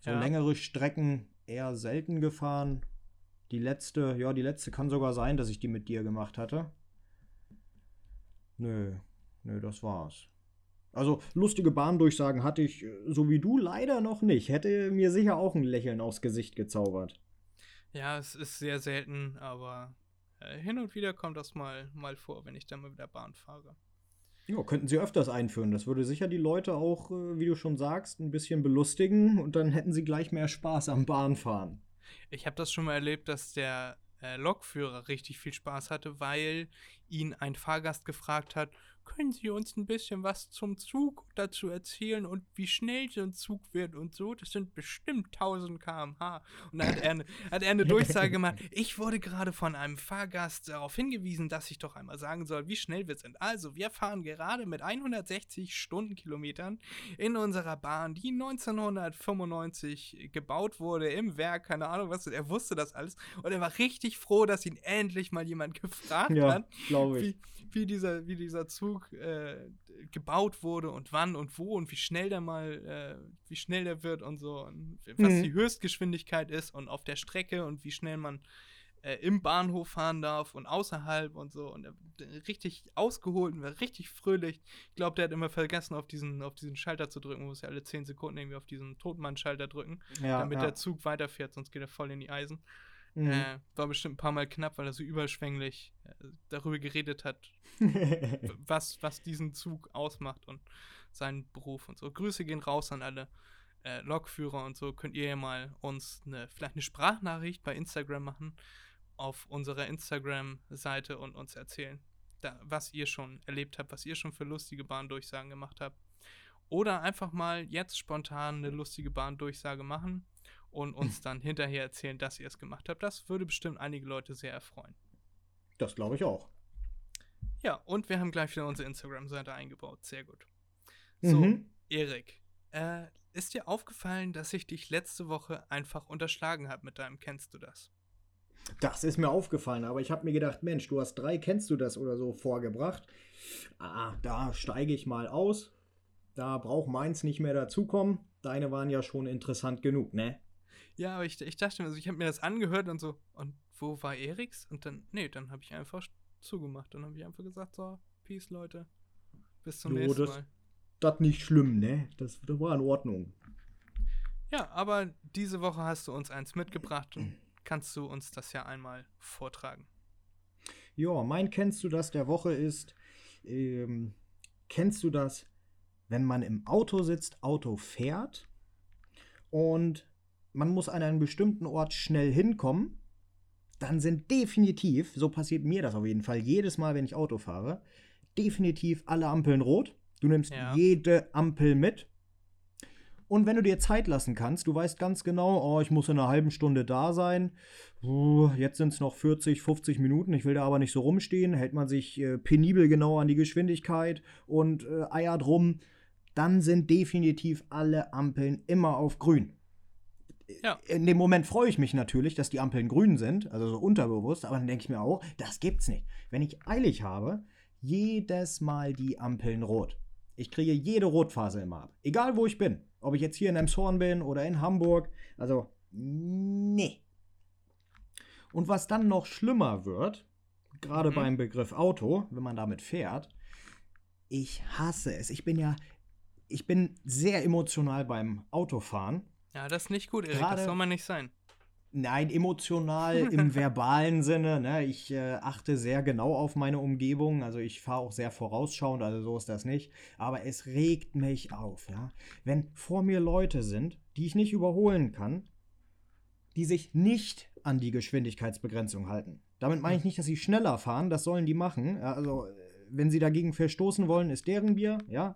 So Ja. längere Strecken eher selten gefahren. Die letzte, ja, die letzte kann sogar sein, dass ich die mit dir gemacht hatte. Nö, nö, das war's. Also lustige Bahndurchsagen hatte ich, äh, so wie du, leider noch nicht. Hätte mir sicher auch ein Lächeln aufs Gesicht gezaubert. Ja, es ist sehr selten, aber äh, hin und wieder kommt das mal, mal vor, wenn ich dann mal wieder Bahn fahre. Ja, könnten sie öfters einführen. Das würde sicher die Leute auch, äh, wie du schon sagst, ein bisschen belustigen und dann hätten sie gleich mehr Spaß am Bahnfahren. Ich habe das schon mal erlebt, dass der Lokführer richtig viel Spaß hatte, weil ihn ein Fahrgast gefragt hat, können Sie uns ein bisschen was zum Zug dazu erzählen und wie schnell so ein Zug wird und so? Das sind bestimmt 1000 km/h. Und dann hat er, eine, hat er eine Durchsage gemacht. Ich wurde gerade von einem Fahrgast darauf hingewiesen, dass ich doch einmal sagen soll, wie schnell wir sind. Also, wir fahren gerade mit 160 Stundenkilometern in unserer Bahn, die 1995 gebaut wurde im Werk, keine Ahnung was. Er wusste das alles und er war richtig froh, dass ihn endlich mal jemand gefragt Ja, hat, glaube ich. wie, wie, dieser, wie dieser Zug äh, gebaut wurde und wann und wo und wie schnell der mal, äh, wie schnell der wird und so und was Mhm. die Höchstgeschwindigkeit ist und auf der Strecke und wie schnell man äh, im Bahnhof fahren darf und außerhalb und so und er, richtig ausgeholt und war richtig fröhlich. Ich glaube, der hat immer vergessen, auf diesen, auf diesen Schalter zu drücken. Man muss ja alle 10 Sekunden irgendwie auf diesen Totmann-Schalter drücken, Ja, damit ja. der Zug weiterfährt, sonst geht er voll in die Eisen. Mhm. Äh, war bestimmt ein paar Mal knapp, weil er so überschwänglich äh, darüber geredet hat, was, was diesen Zug ausmacht und seinen Beruf und so. Grüße gehen raus an alle äh, Lokführer und so. Könnt ihr ja mal uns eine, vielleicht eine Sprachnachricht bei Instagram machen auf unserer Instagram-Seite und uns erzählen, da, was ihr schon erlebt habt, was ihr schon für lustige Bahndurchsagen gemacht habt. Oder einfach mal jetzt spontan eine lustige Bahndurchsage machen und uns dann hinterher erzählen, dass ihr es gemacht habt. Das würde bestimmt einige Leute sehr erfreuen. das glaube ich auch. Ja, und wir haben gleich wieder unsere Instagram-Seite eingebaut. Sehr gut. So, Mhm. Erik, äh, ist dir aufgefallen, dass ich dich letzte Woche einfach unterschlagen habe mit deinem Kennst du das? Das ist mir aufgefallen, aber ich habe mir gedacht, Mensch, du hast drei, kennst du das oder so vorgebracht. Ah, da steige ich mal aus. Da braucht meins nicht mehr dazukommen. Deine waren ja schon interessant genug, ne? Ja, aber ich, ich dachte mir, also ich habe mir das angehört und so, und wo war Eriks? Und dann, nee, dann habe ich einfach zugemacht. Dann habe ich einfach gesagt, so, Peace, Leute. Bis zum Jo, nächsten das- Mal. Das nicht schlimm, ne? Das, das war in Ordnung. Ja, aber diese Woche hast du uns eins mitgebracht und kannst du uns das ja einmal vortragen. Ja, mein kennst du das der Woche ist, ähm, kennst du das, wenn man im Auto sitzt, Auto fährt und man muss an einen bestimmten Ort schnell hinkommen, dann sind definitiv, so passiert mir das auf jeden Fall, jedes Mal, wenn ich Auto fahre, definitiv alle Ampeln rot. Du nimmst Ja. jede Ampel mit. Und wenn du dir Zeit lassen kannst, du weißt ganz genau, oh, ich muss in einer halben Stunde da sein. Uh, jetzt sind es noch 40, 50 Minuten. Ich will da aber nicht so rumstehen. Hält man sich äh, penibel genau an die Geschwindigkeit und äh, eiert rum, dann sind definitiv alle Ampeln immer auf grün. Ja. In dem Moment freue ich mich natürlich, dass die Ampeln grün sind, also so unterbewusst, aber dann denke ich mir auch, das gibt's nicht. Wenn ich eilig habe, jedes Mal die Ampeln rot. Ich kriege jede Rotphase immer ab. Egal wo ich bin. Ob ich jetzt hier in Emshorn bin oder in Hamburg. Also, nee. Und was dann noch schlimmer wird, gerade Mhm. beim Begriff Auto, wenn man damit fährt, ich hasse es. Ich bin ja, ich bin sehr emotional beim Autofahren. Ja, das ist nicht gut, Erik. Gerade- Das soll man nicht sein. Nein, emotional im verbalen Sinne. Ne? Ich äh, achte sehr genau auf meine Umgebung. Also ich fahre auch sehr vorausschauend, also so ist das nicht. Aber es regt mich auf, ja. Wenn vor mir Leute sind, die ich nicht überholen kann, die sich nicht an die Geschwindigkeitsbegrenzung halten. Damit meine ich nicht, dass sie schneller fahren, das sollen die machen. Also, äh, wenn sie dagegen verstoßen wollen, ist deren Bier, ja.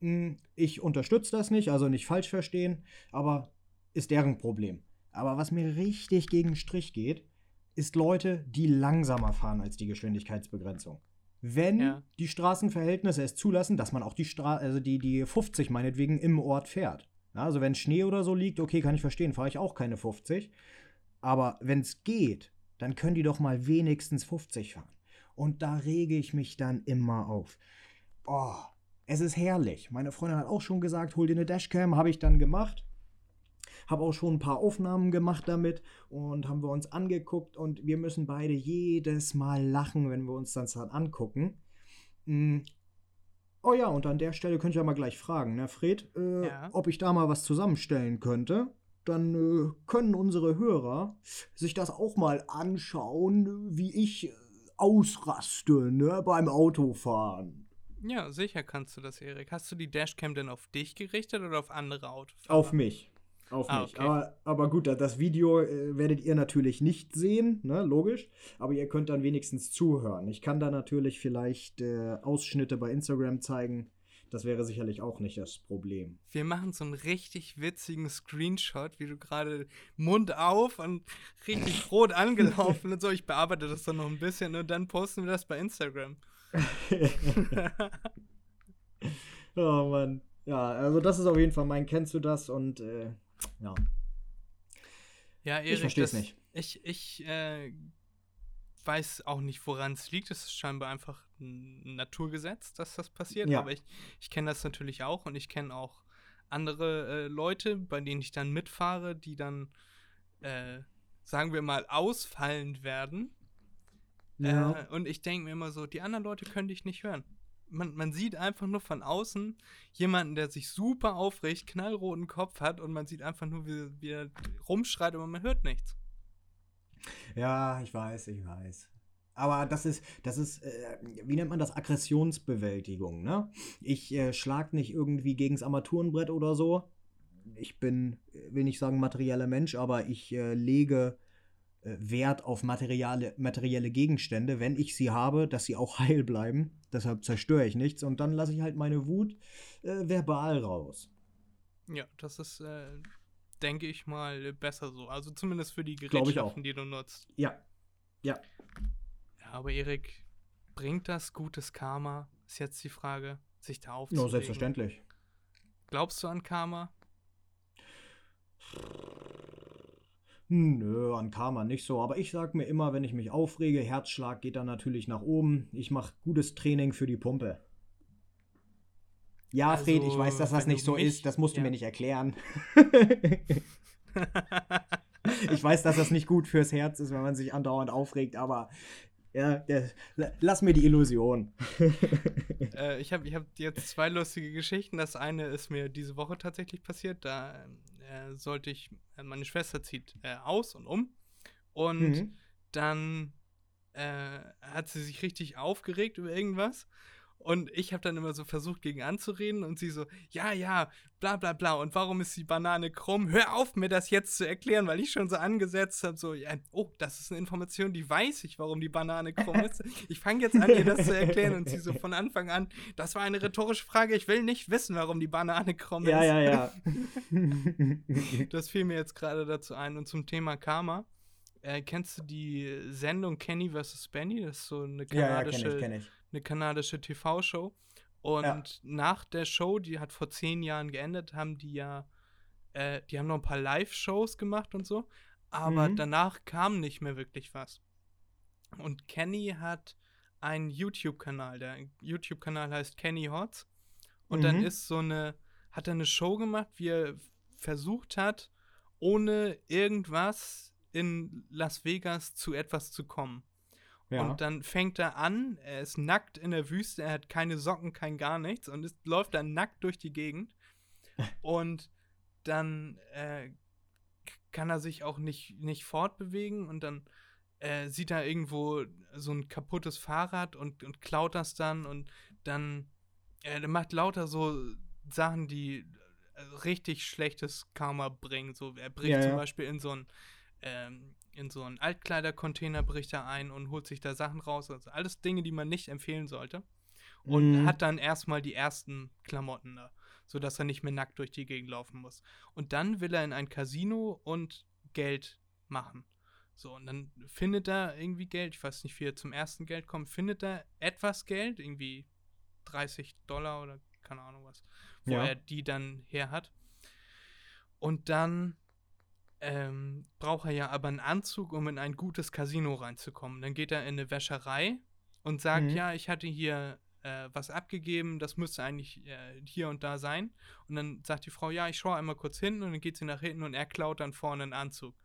Mm, Ich unterstütze das nicht, also nicht falsch verstehen, aber ist deren Problem. Aber was mir richtig gegen den Strich geht, ist Leute, die langsamer fahren als die Geschwindigkeitsbegrenzung. Wenn Ja. die Straßenverhältnisse es zulassen, dass man auch die Stra also die, die 50 meinetwegen im Ort fährt. Ja, also wenn Schnee oder so liegt, okay, kann ich verstehen, fahre ich auch keine 50. Aber wenn es geht, dann können die doch mal wenigstens 50 fahren. Und da rege ich mich dann immer auf. Oh, es ist herrlich. Meine Freundin hat auch schon gesagt, hol dir eine Dashcam, habe ich dann gemacht. Habe auch schon ein paar Aufnahmen gemacht damit und haben wir uns angeguckt und wir müssen beide jedes Mal lachen, wenn wir uns das dann angucken. Mm. Oh ja, und an der Stelle könnt ihr ja mal gleich fragen, ne, Fred, äh, Ja. ob ich da mal was zusammenstellen könnte. Dann äh, können unsere Hörer sich das auch mal anschauen, wie ich äh, ausraste, ne, beim Autofahren. Ja, sicher kannst du das, Erik. Hast du die Dashcam denn auf dich gerichtet oder auf andere Autofahrer? Auf mich. Auf Ah, mich. okay. Aber, aber gut, das Video äh, werdet ihr natürlich nicht sehen, ne, logisch. Aber ihr könnt dann wenigstens zuhören. Ich kann da natürlich vielleicht äh, Ausschnitte bei Instagram zeigen. Das wäre sicherlich auch nicht das Problem. Wir machen so einen richtig witzigen Screenshot, wie du gerade Mund auf und richtig rot angelaufen und so. Ich bearbeite das dann noch ein bisschen und dann posten wir das bei Instagram. oh Mann. Ja, also das ist auf jeden Fall mein Kennst du das? Und äh, ja, Ja, Erik, ich verstehe es nicht. Ich, ich äh, weiß auch nicht, woran es liegt. Es ist scheinbar einfach ein Naturgesetz, dass das passiert. Ja. Aber ich, ich kenne das natürlich auch und ich kenne auch andere äh, Leute, bei denen ich dann mitfahre, die dann, äh, sagen wir mal, ausfallend werden. Ja. Äh, und ich denke mir immer so, die anderen Leute können dich nicht hören. Man, man sieht einfach nur von außen jemanden, der sich super aufregt, knallroten Kopf hat und man sieht einfach nur, wie, wie er rumschreit, aber man hört nichts. Ja, ich weiß, ich weiß. Aber das ist, das ist, äh, wie nennt man das? Aggressionsbewältigung, ne? Ich äh, schlag nicht irgendwie gegens Armaturenbrett oder so. Ich bin, äh, will nicht sagen materieller Mensch, aber ich äh, lege Wert auf materiale, materielle Gegenstände, wenn ich sie habe, dass sie auch heil bleiben. Deshalb zerstöre ich nichts und dann lasse ich halt meine Wut äh, verbal raus. Ja, das ist, äh, denke ich mal, besser so. Also zumindest für die Gerätschaften, die du nutzt. Ja. Ja. Ja, aber Erik, bringt das gutes Karma? Ist jetzt die Frage, sich da Ja, aufzuregen. selbstverständlich. Glaubst du an Karma? Nö, an Karma nicht so. Aber ich sag mir immer, wenn ich mich aufrege, Herzschlag geht dann natürlich nach oben. Ich mache gutes Training für die Pumpe. Ja, Also, Fred, ich weiß, dass das nicht so mich- ist. Das musst du ja. mir nicht erklären. ich weiß, dass das nicht gut fürs Herz ist, wenn man sich andauernd aufregt, aber ja, lass mir die Illusion. äh, ich habe ich hab jetzt zwei lustige Geschichten. Das eine ist mir diese Woche tatsächlich passiert. Da äh, sollte ich, äh, meine Schwester zieht äh, aus und um. Und Mhm. dann äh, hat sie sich richtig aufgeregt über irgendwas. Und ich habe dann immer so versucht, gegen anzureden und sie so, ja, ja, bla bla bla. Und warum ist die Banane krumm? Hör auf, mir das jetzt zu erklären, weil ich schon so angesetzt habe, so, ja, oh, das ist eine Information, die weiß ich, warum die Banane krumm ist. Ich fange jetzt an, ihr das zu erklären. Und sie so von Anfang an, das war eine rhetorische Frage, ich will nicht wissen, warum die Banane krumm ist. Ja, ja, ja. Das fiel mir jetzt gerade dazu ein. Und zum Thema Karma. Äh, kennst du die Sendung Kenny vs. Benny? Das ist so eine ja, ja, kanadische, kenne ich, kenne ich. Eine kanadische TV-Show. Und Ja. nach der Show, die hat vor zehn Jahren geendet, haben die ja, äh, die haben noch ein paar Live-Shows gemacht und so. Aber Mhm. danach kam nicht mehr wirklich was. Und Kenny hat einen YouTube-Kanal. Der YouTube-Kanal heißt Kenny Hotz. Und dann Mhm. ist so eine, hat er eine Show gemacht, wie er versucht hat, ohne irgendwas in Las Vegas zu etwas zu kommen. Ja. Und dann fängt er an, er ist nackt in der Wüste, er hat keine Socken, kein gar nichts und ist, läuft dann nackt durch die Gegend. und dann äh, kann er sich auch nicht, nicht fortbewegen und dann äh, sieht er irgendwo so ein kaputtes Fahrrad und, und klaut das dann und dann äh, macht lauter so Sachen, die äh, richtig schlechtes Karma bringen. So, er bricht Ja, zum ja. Beispiel in so ein ähm, in so einen Altkleidercontainer bricht er ein und holt sich da Sachen raus. Also alles Dinge, die man nicht empfehlen sollte. Und Mhm. hat dann erstmal die ersten Klamotten da, sodass er nicht mehr nackt durch die Gegend laufen muss. Und dann will er in ein Casino und Geld machen. So, und dann findet er irgendwie Geld, ich weiß nicht, wie er zum ersten Geld kommt, findet er etwas Geld, irgendwie 30 Dollar oder keine Ahnung was, wo Ja. er die dann her hat. Und dann ähm, braucht er ja aber einen Anzug, um in ein gutes Casino reinzukommen. Dann geht er in eine Wäscherei und sagt, Mhm. ja, ich hatte hier äh, was abgegeben, das müsste eigentlich äh, hier und da sein. Und dann sagt die Frau, ja, ich schaue einmal kurz hin und dann geht sie nach hinten und er klaut dann vorne einen Anzug.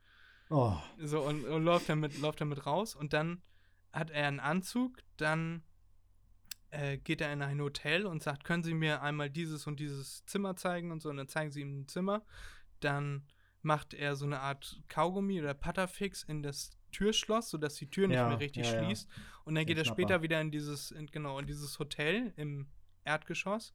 Oh. So, und, und läuft, damit, läuft damit raus und dann hat er einen Anzug, dann äh, geht er in ein Hotel und sagt, können Sie mir einmal dieses und dieses Zimmer zeigen und so, und dann zeigen sie ihm ein Zimmer. Dann macht er so eine Art Kaugummi oder Patterfix in das Türschloss, sodass die Tür nicht Ja, mehr richtig ja, ja. schließt. Und dann geht er später wieder in dieses, in, genau, in dieses Hotel im Erdgeschoss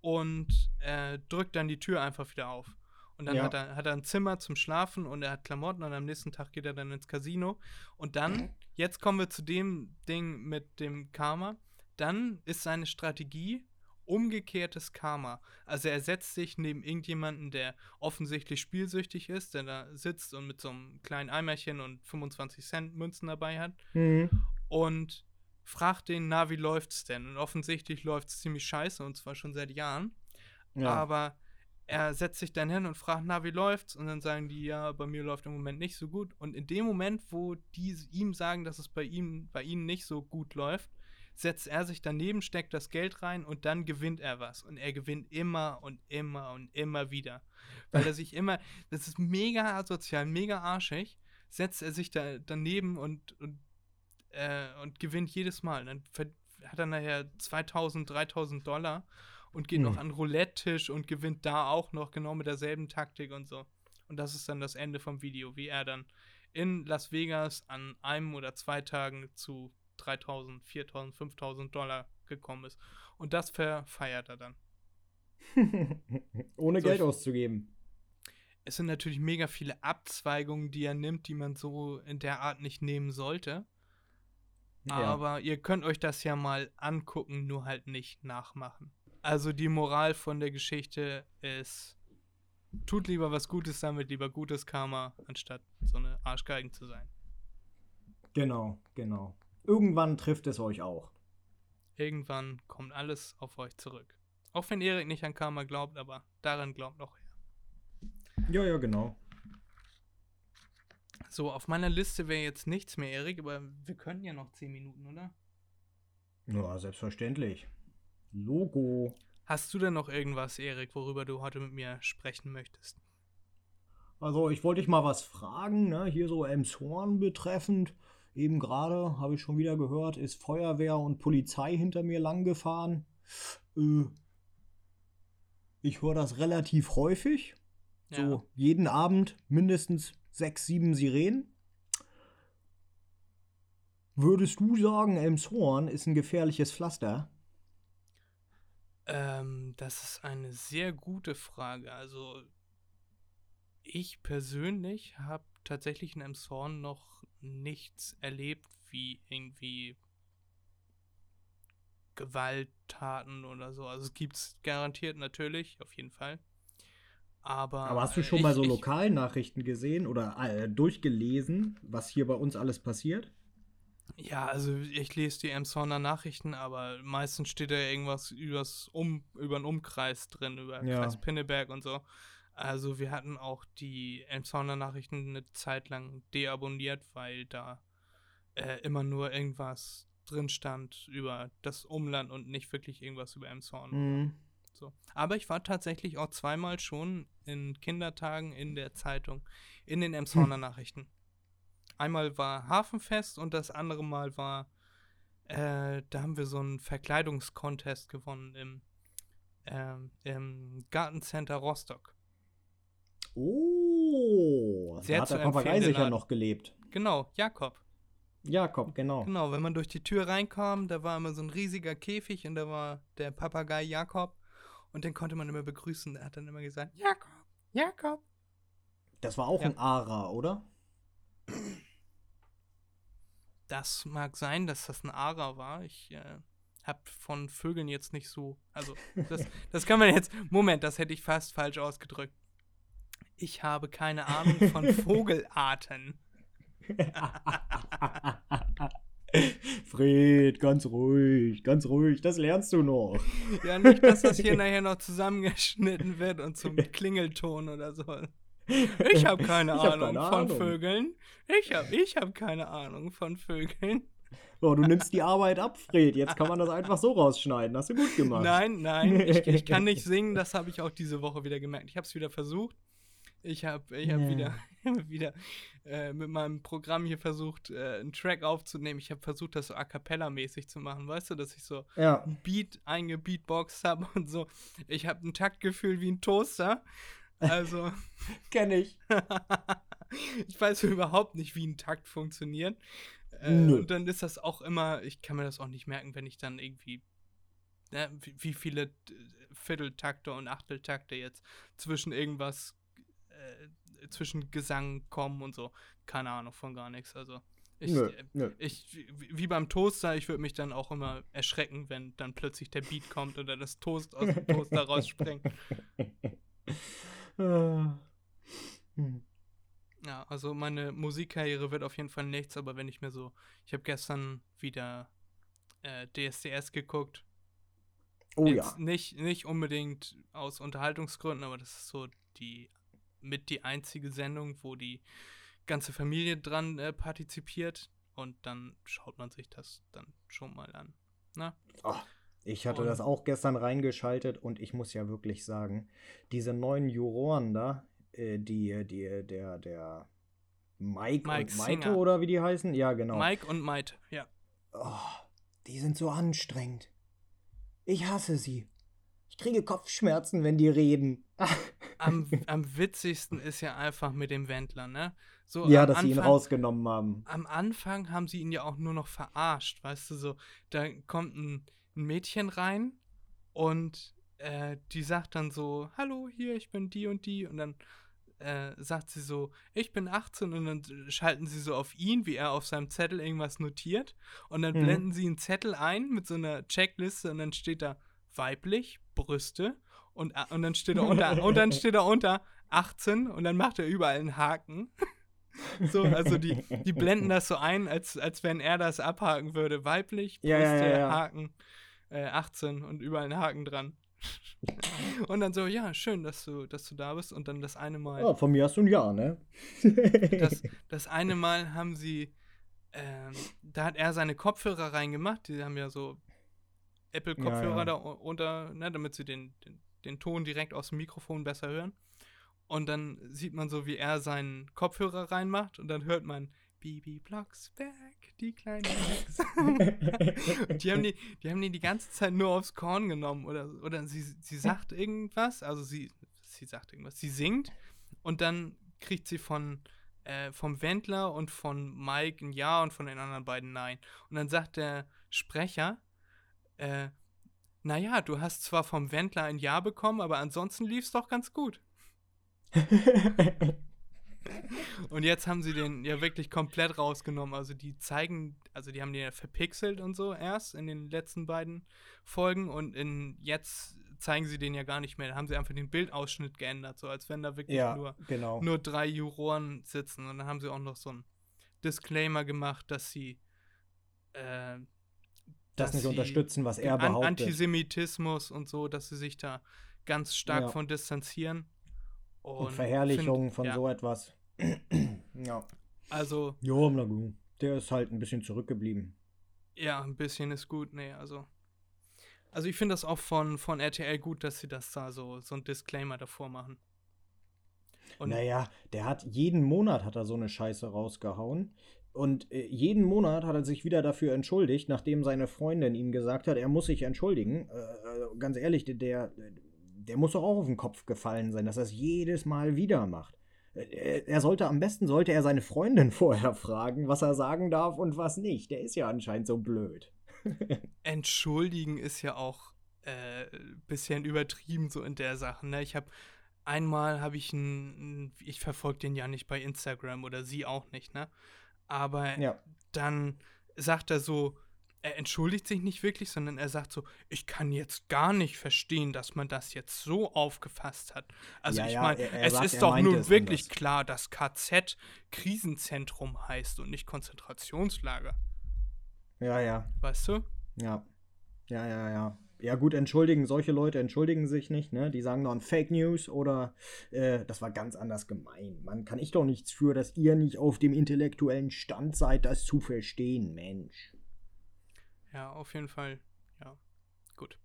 und äh, drückt dann die Tür einfach wieder auf. Und dann Ja. hat, er, hat er ein Zimmer zum Schlafen und er hat Klamotten und am nächsten Tag geht er dann ins Casino. Und dann, jetzt kommen wir zu dem Ding mit dem Karma. Dann ist seine Strategie umgekehrtes Karma. Also er setzt sich neben irgendjemanden, der offensichtlich spielsüchtig ist, der da sitzt und mit so einem kleinen Eimerchen und 25 Cent Münzen dabei hat Mhm. und fragt den, na, wie läuft's denn? Und offensichtlich läuft's ziemlich scheiße und zwar schon seit Jahren. Ja. Aber er setzt sich dann hin und fragt, na, wie läuft's? Und dann sagen die, ja, bei mir läuft im Moment nicht so gut. Und in dem Moment, wo die ihm sagen, dass es bei ihm, bei ihnen nicht so gut läuft, setzt er sich daneben, steckt das Geld rein und dann gewinnt er was. Und er gewinnt immer und immer und immer wieder. Weil er sich immer, das ist mega asozial, mega arschig, setzt er sich da daneben und, und, äh, und gewinnt jedes Mal. Dann hat er nachher 2000, 3000 Dollar und geht Hm. noch an Roulette-Tisch und gewinnt da auch noch genau mit derselben Taktik und so. Und das ist dann das Ende vom Video, wie er dann in Las Vegas an einem oder zwei Tagen zu 3000, 4000, 5000 Dollar gekommen ist. Und das verfeiert er dann. Ohne So, Geld auszugeben. Es sind natürlich mega viele Abzweigungen, die er nimmt, die man so in der Art nicht nehmen sollte. Aber ihr könnt euch das ja mal angucken, nur halt nicht nachmachen. Also die Moral von der Geschichte ist, tut lieber was Gutes damit, lieber gutes Karma, anstatt so eine Arschgeigen zu sein. Genau, genau. Irgendwann trifft es euch auch. Irgendwann kommt alles auf euch zurück. Auch wenn Erik nicht an Karma glaubt, aber daran glaubt noch er. Ja, ja, genau. So, auf meiner Liste wäre jetzt nichts mehr, Erik, aber wir können ja noch 10 Minuten, oder? Ja, selbstverständlich. Logo. Hast du denn noch irgendwas, Erik, worüber du heute mit mir sprechen möchtest? Also, ich wollte dich mal was fragen, ne? Hier so Elmshorn betreffend. Eben gerade, habe ich schon wieder gehört, ist Feuerwehr und Polizei hinter mir lang gefahren. Äh, ich höre das relativ häufig. So Ja. jeden Abend mindestens sechs, sieben Sirenen. Würdest du sagen, Elmshorn ist ein gefährliches Pflaster? Ähm, das ist eine sehr gute Frage. Also, ich persönlich habe tatsächlich in Emshorn noch nichts erlebt, wie irgendwie Gewalttaten oder so. Also, es gibt es garantiert natürlich, auf jeden Fall. Aber, Aber hast du schon ich, mal so ich, Lokalnachrichten gesehen oder äh, durchgelesen, was hier bei uns alles passiert? Ja, also ich lese die Emshorner Nachrichten, aber meistens steht da irgendwas übers um, über den Umkreis drin, über Ja. Kreis Pinneberg und so. Also wir hatten auch die Emshorner Nachrichten eine Zeit lang deabonniert, weil da äh, immer nur irgendwas drin stand über das Umland und nicht wirklich irgendwas über Emshorn. Mhm. So. Aber ich war tatsächlich auch zweimal schon in Kindertagen in der Zeitung, in den Emshorner Nachrichten. Einmal war Hafenfest und das andere Mal war, äh, da haben wir so einen Verkleidungskontest gewonnen im, ähm, im Gartencenter Rostock. Oh, Sehr da hat der Papagei sicher Laden. noch gelebt. Genau, Jakob. Jakob, genau. Genau, wenn man durch die Tür reinkam, da war immer so ein riesiger Käfig und da war der Papagei Jakob und den konnte man immer begrüßen. Der hat dann immer gesagt, Jakob, Jakob. Das war auch Ja. ein Ara, oder? Das mag sein, dass das ein Ara war. Ich äh, habe von Vögeln jetzt nicht so. Also, das, das kann man jetzt. Moment, das hätte ich fast falsch ausgedrückt. Ich habe keine Ahnung von Vogelarten. Fred, ganz ruhig, ganz ruhig, das lernst du noch. Ja, nicht, dass das hier nachher noch zusammengeschnitten wird und zum Klingelton oder so. Ich habe keine hab Ahnung keine von Ahnung. Vögeln. Ich habe ich hab keine Ahnung von Vögeln. So, du nimmst die Arbeit ab, Fred. Jetzt kann man das einfach so rausschneiden. Hast du gut gemacht. Nein, nein, ich, ich kann nicht singen, das habe ich auch diese Woche wieder gemerkt. Ich habe es wieder versucht. Ich habe ich hab Ja. wieder, wieder äh, mit meinem Programm hier versucht, äh, einen Track aufzunehmen. Ich habe versucht, das so a cappella-mäßig zu machen. Weißt du, dass ich so Ja. ein Beat eingebeatboxt habe und so. Ich habe ein Taktgefühl wie ein Toaster. Also, Kenn ich. ich weiß überhaupt nicht, wie ein Takt funktioniert. Äh, und dann ist das auch immer, ich kann mir das auch nicht merken, wenn ich dann irgendwie, ne, wie, viele Vierteltakte und Achteltakte jetzt zwischen irgendwas, äh, zwischen Gesang kommen und so. Keine Ahnung von gar nichts. Also, ich, Nö, äh, nö. ich, wie, beim Toaster, ich würde mich dann auch immer erschrecken, wenn dann plötzlich der Beat kommt oder das Toast aus dem Toaster rausspringt. Ja, also meine Musikkarriere wird auf jeden Fall nichts, aber wenn ich mir so, ich habe gestern wieder äh, DSDS geguckt. Oh Jetzt ja. Nicht, nicht unbedingt aus Unterhaltungsgründen, aber das ist so die mit die einzige Sendung, wo die ganze Familie dran äh, partizipiert und dann schaut man sich das dann schon mal an. Na? Oh, ich hatte Und- das auch gestern reingeschaltet und ich muss ja wirklich sagen, diese neuen Juroren da, äh, die, die, der, der Mike, Mike und Maite Singer. oder wie die heißen? Ja, genau. Mike und Maite, ja. Oh, die sind so anstrengend. Ich hasse sie. Ich kriege Kopfschmerzen, wenn die reden. Am, am witzigsten ist ja einfach mit dem Wendler, ne? So ja, dass sie ihn Anfang- rausgenommen haben. am Anfang haben sie ihn ja auch nur noch verarscht, weißt du, so, da kommt ein, ein Mädchen rein und äh, die sagt dann so, hallo, hier, ich bin die und die und dann äh, sagt sie so, ich bin 18 und dann schalten sie so auf ihn, wie er auf seinem Zettel irgendwas notiert und dann Mhm. blenden sie einen Zettel ein mit so einer Checkliste und dann steht da weiblich, Brüste und, äh, und dann steht da unter, und dann steht da unter 18 und dann macht er überall einen Haken. So, also die, die blenden das so ein, als, als wenn er das abhaken würde. Weiblich, Brüste, Ja, ja, ja. Haken, äh, 18 und überall ein Haken dran. Und dann so, ja, schön, dass du, dass du da bist. Und dann das eine Mal. Ja, von mir hast du ein Ja, ne? das, das eine Mal haben sie, ähm, da hat er seine Kopfhörer reingemacht. Die haben ja so Apple-Kopfhörer Ja, ja. da unter, ne, damit sie den, den, den Ton direkt aus dem Mikrofon besser hören. Und dann sieht man so, wie er seinen Kopfhörer reinmacht und dann hört man Bibi Blocksberg, die kleine Hexe. Die haben die, die haben die die ganze Zeit nur aufs Korn genommen oder, oder sie, sie sagt irgendwas, also sie, sie sagt irgendwas, sie singt und dann kriegt sie von äh, vom Wendler und von Mike ein Ja und von den anderen beiden Nein. Und dann sagt der Sprecher, äh, naja, du hast zwar vom Wendler ein Ja bekommen, aber ansonsten lief es doch ganz gut. Und jetzt haben sie den ja wirklich komplett rausgenommen. Also die zeigen, also die haben den ja verpixelt und so erst in den letzten beiden Folgen und in jetzt zeigen sie den ja gar nicht mehr. Da haben sie einfach den Bildausschnitt geändert, so als wenn da wirklich ja, nur, genau. nur drei Juroren sitzen. Und dann haben sie auch noch so einen Disclaimer gemacht, dass sie äh, das dass nicht unterstützen, was er behauptet. Antisemitismus und so, dass sie sich da ganz stark Ja. von distanzieren. und Verherrlichung find- von ja, so etwas. ja. Also, Jo, na gut. Der ist halt ein bisschen zurückgeblieben. ja, ein bisschen ist gut. Nee, also. Also, ich finde das auch von, von RTL gut, dass sie das da so, so ein Disclaimer davor machen. Und naja, der hat jeden Monat hat er so eine Scheiße rausgehauen. Und äh, jeden Monat hat er sich wieder dafür entschuldigt, nachdem seine Freundin ihm gesagt hat, er muss sich entschuldigen. Äh, äh, ganz ehrlich, der- der, muss doch auch auf den Kopf gefallen sein, dass er es jedes Mal wieder macht. Äh, Er er sollte am besten sollte er seine Freundin vorher fragen, was er sagen darf und was nicht. Der ist ja anscheinend so blöd. entschuldigen ist ja auch äh, bisschen übertrieben so in der Sache. Ne? Ich habe einmal habe ich einen, ich verfolge den ja nicht bei Instagram oder sie auch nicht, ne? Aber Ja. dann sagt er so, er entschuldigt sich nicht wirklich, sondern er sagt so, ich kann jetzt gar nicht verstehen, dass man das jetzt so aufgefasst hat. Also Ja, ich meine, es sagt, ist doch nun wirklich anders. klar, dass KZ Krisenzentrum heißt und nicht Konzentrationslager. Ja, ja. Weißt du? Ja. Ja, ja, ja. Ja, gut, entschuldigen, solche Leute entschuldigen sich nicht, ne? Die sagen dann Fake News oder äh, das war ganz anders gemeint. Man kann ich doch nichts für, dass ihr nicht auf dem intellektuellen Stand seid, das zu verstehen, Mensch. Ja, auf jeden Fall. Ja, gut.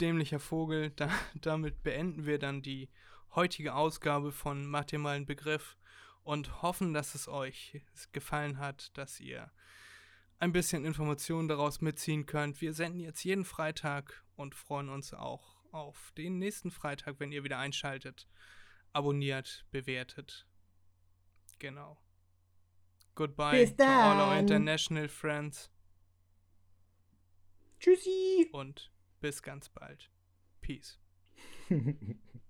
Dämlicher Vogel, da, damit beenden wir dann die heutige Ausgabe von Mach dir mal einen Begriff und hoffen, dass es euch gefallen hat, dass ihr ein bisschen Informationen daraus mitziehen könnt. Wir senden jetzt jeden Freitag und freuen uns auch auf den nächsten Freitag, wenn ihr wieder einschaltet. Abonniert, bewertet. Genau. Goodbye Bis to all our dann. international friends Tschüssi. und bis ganz bald. Peace.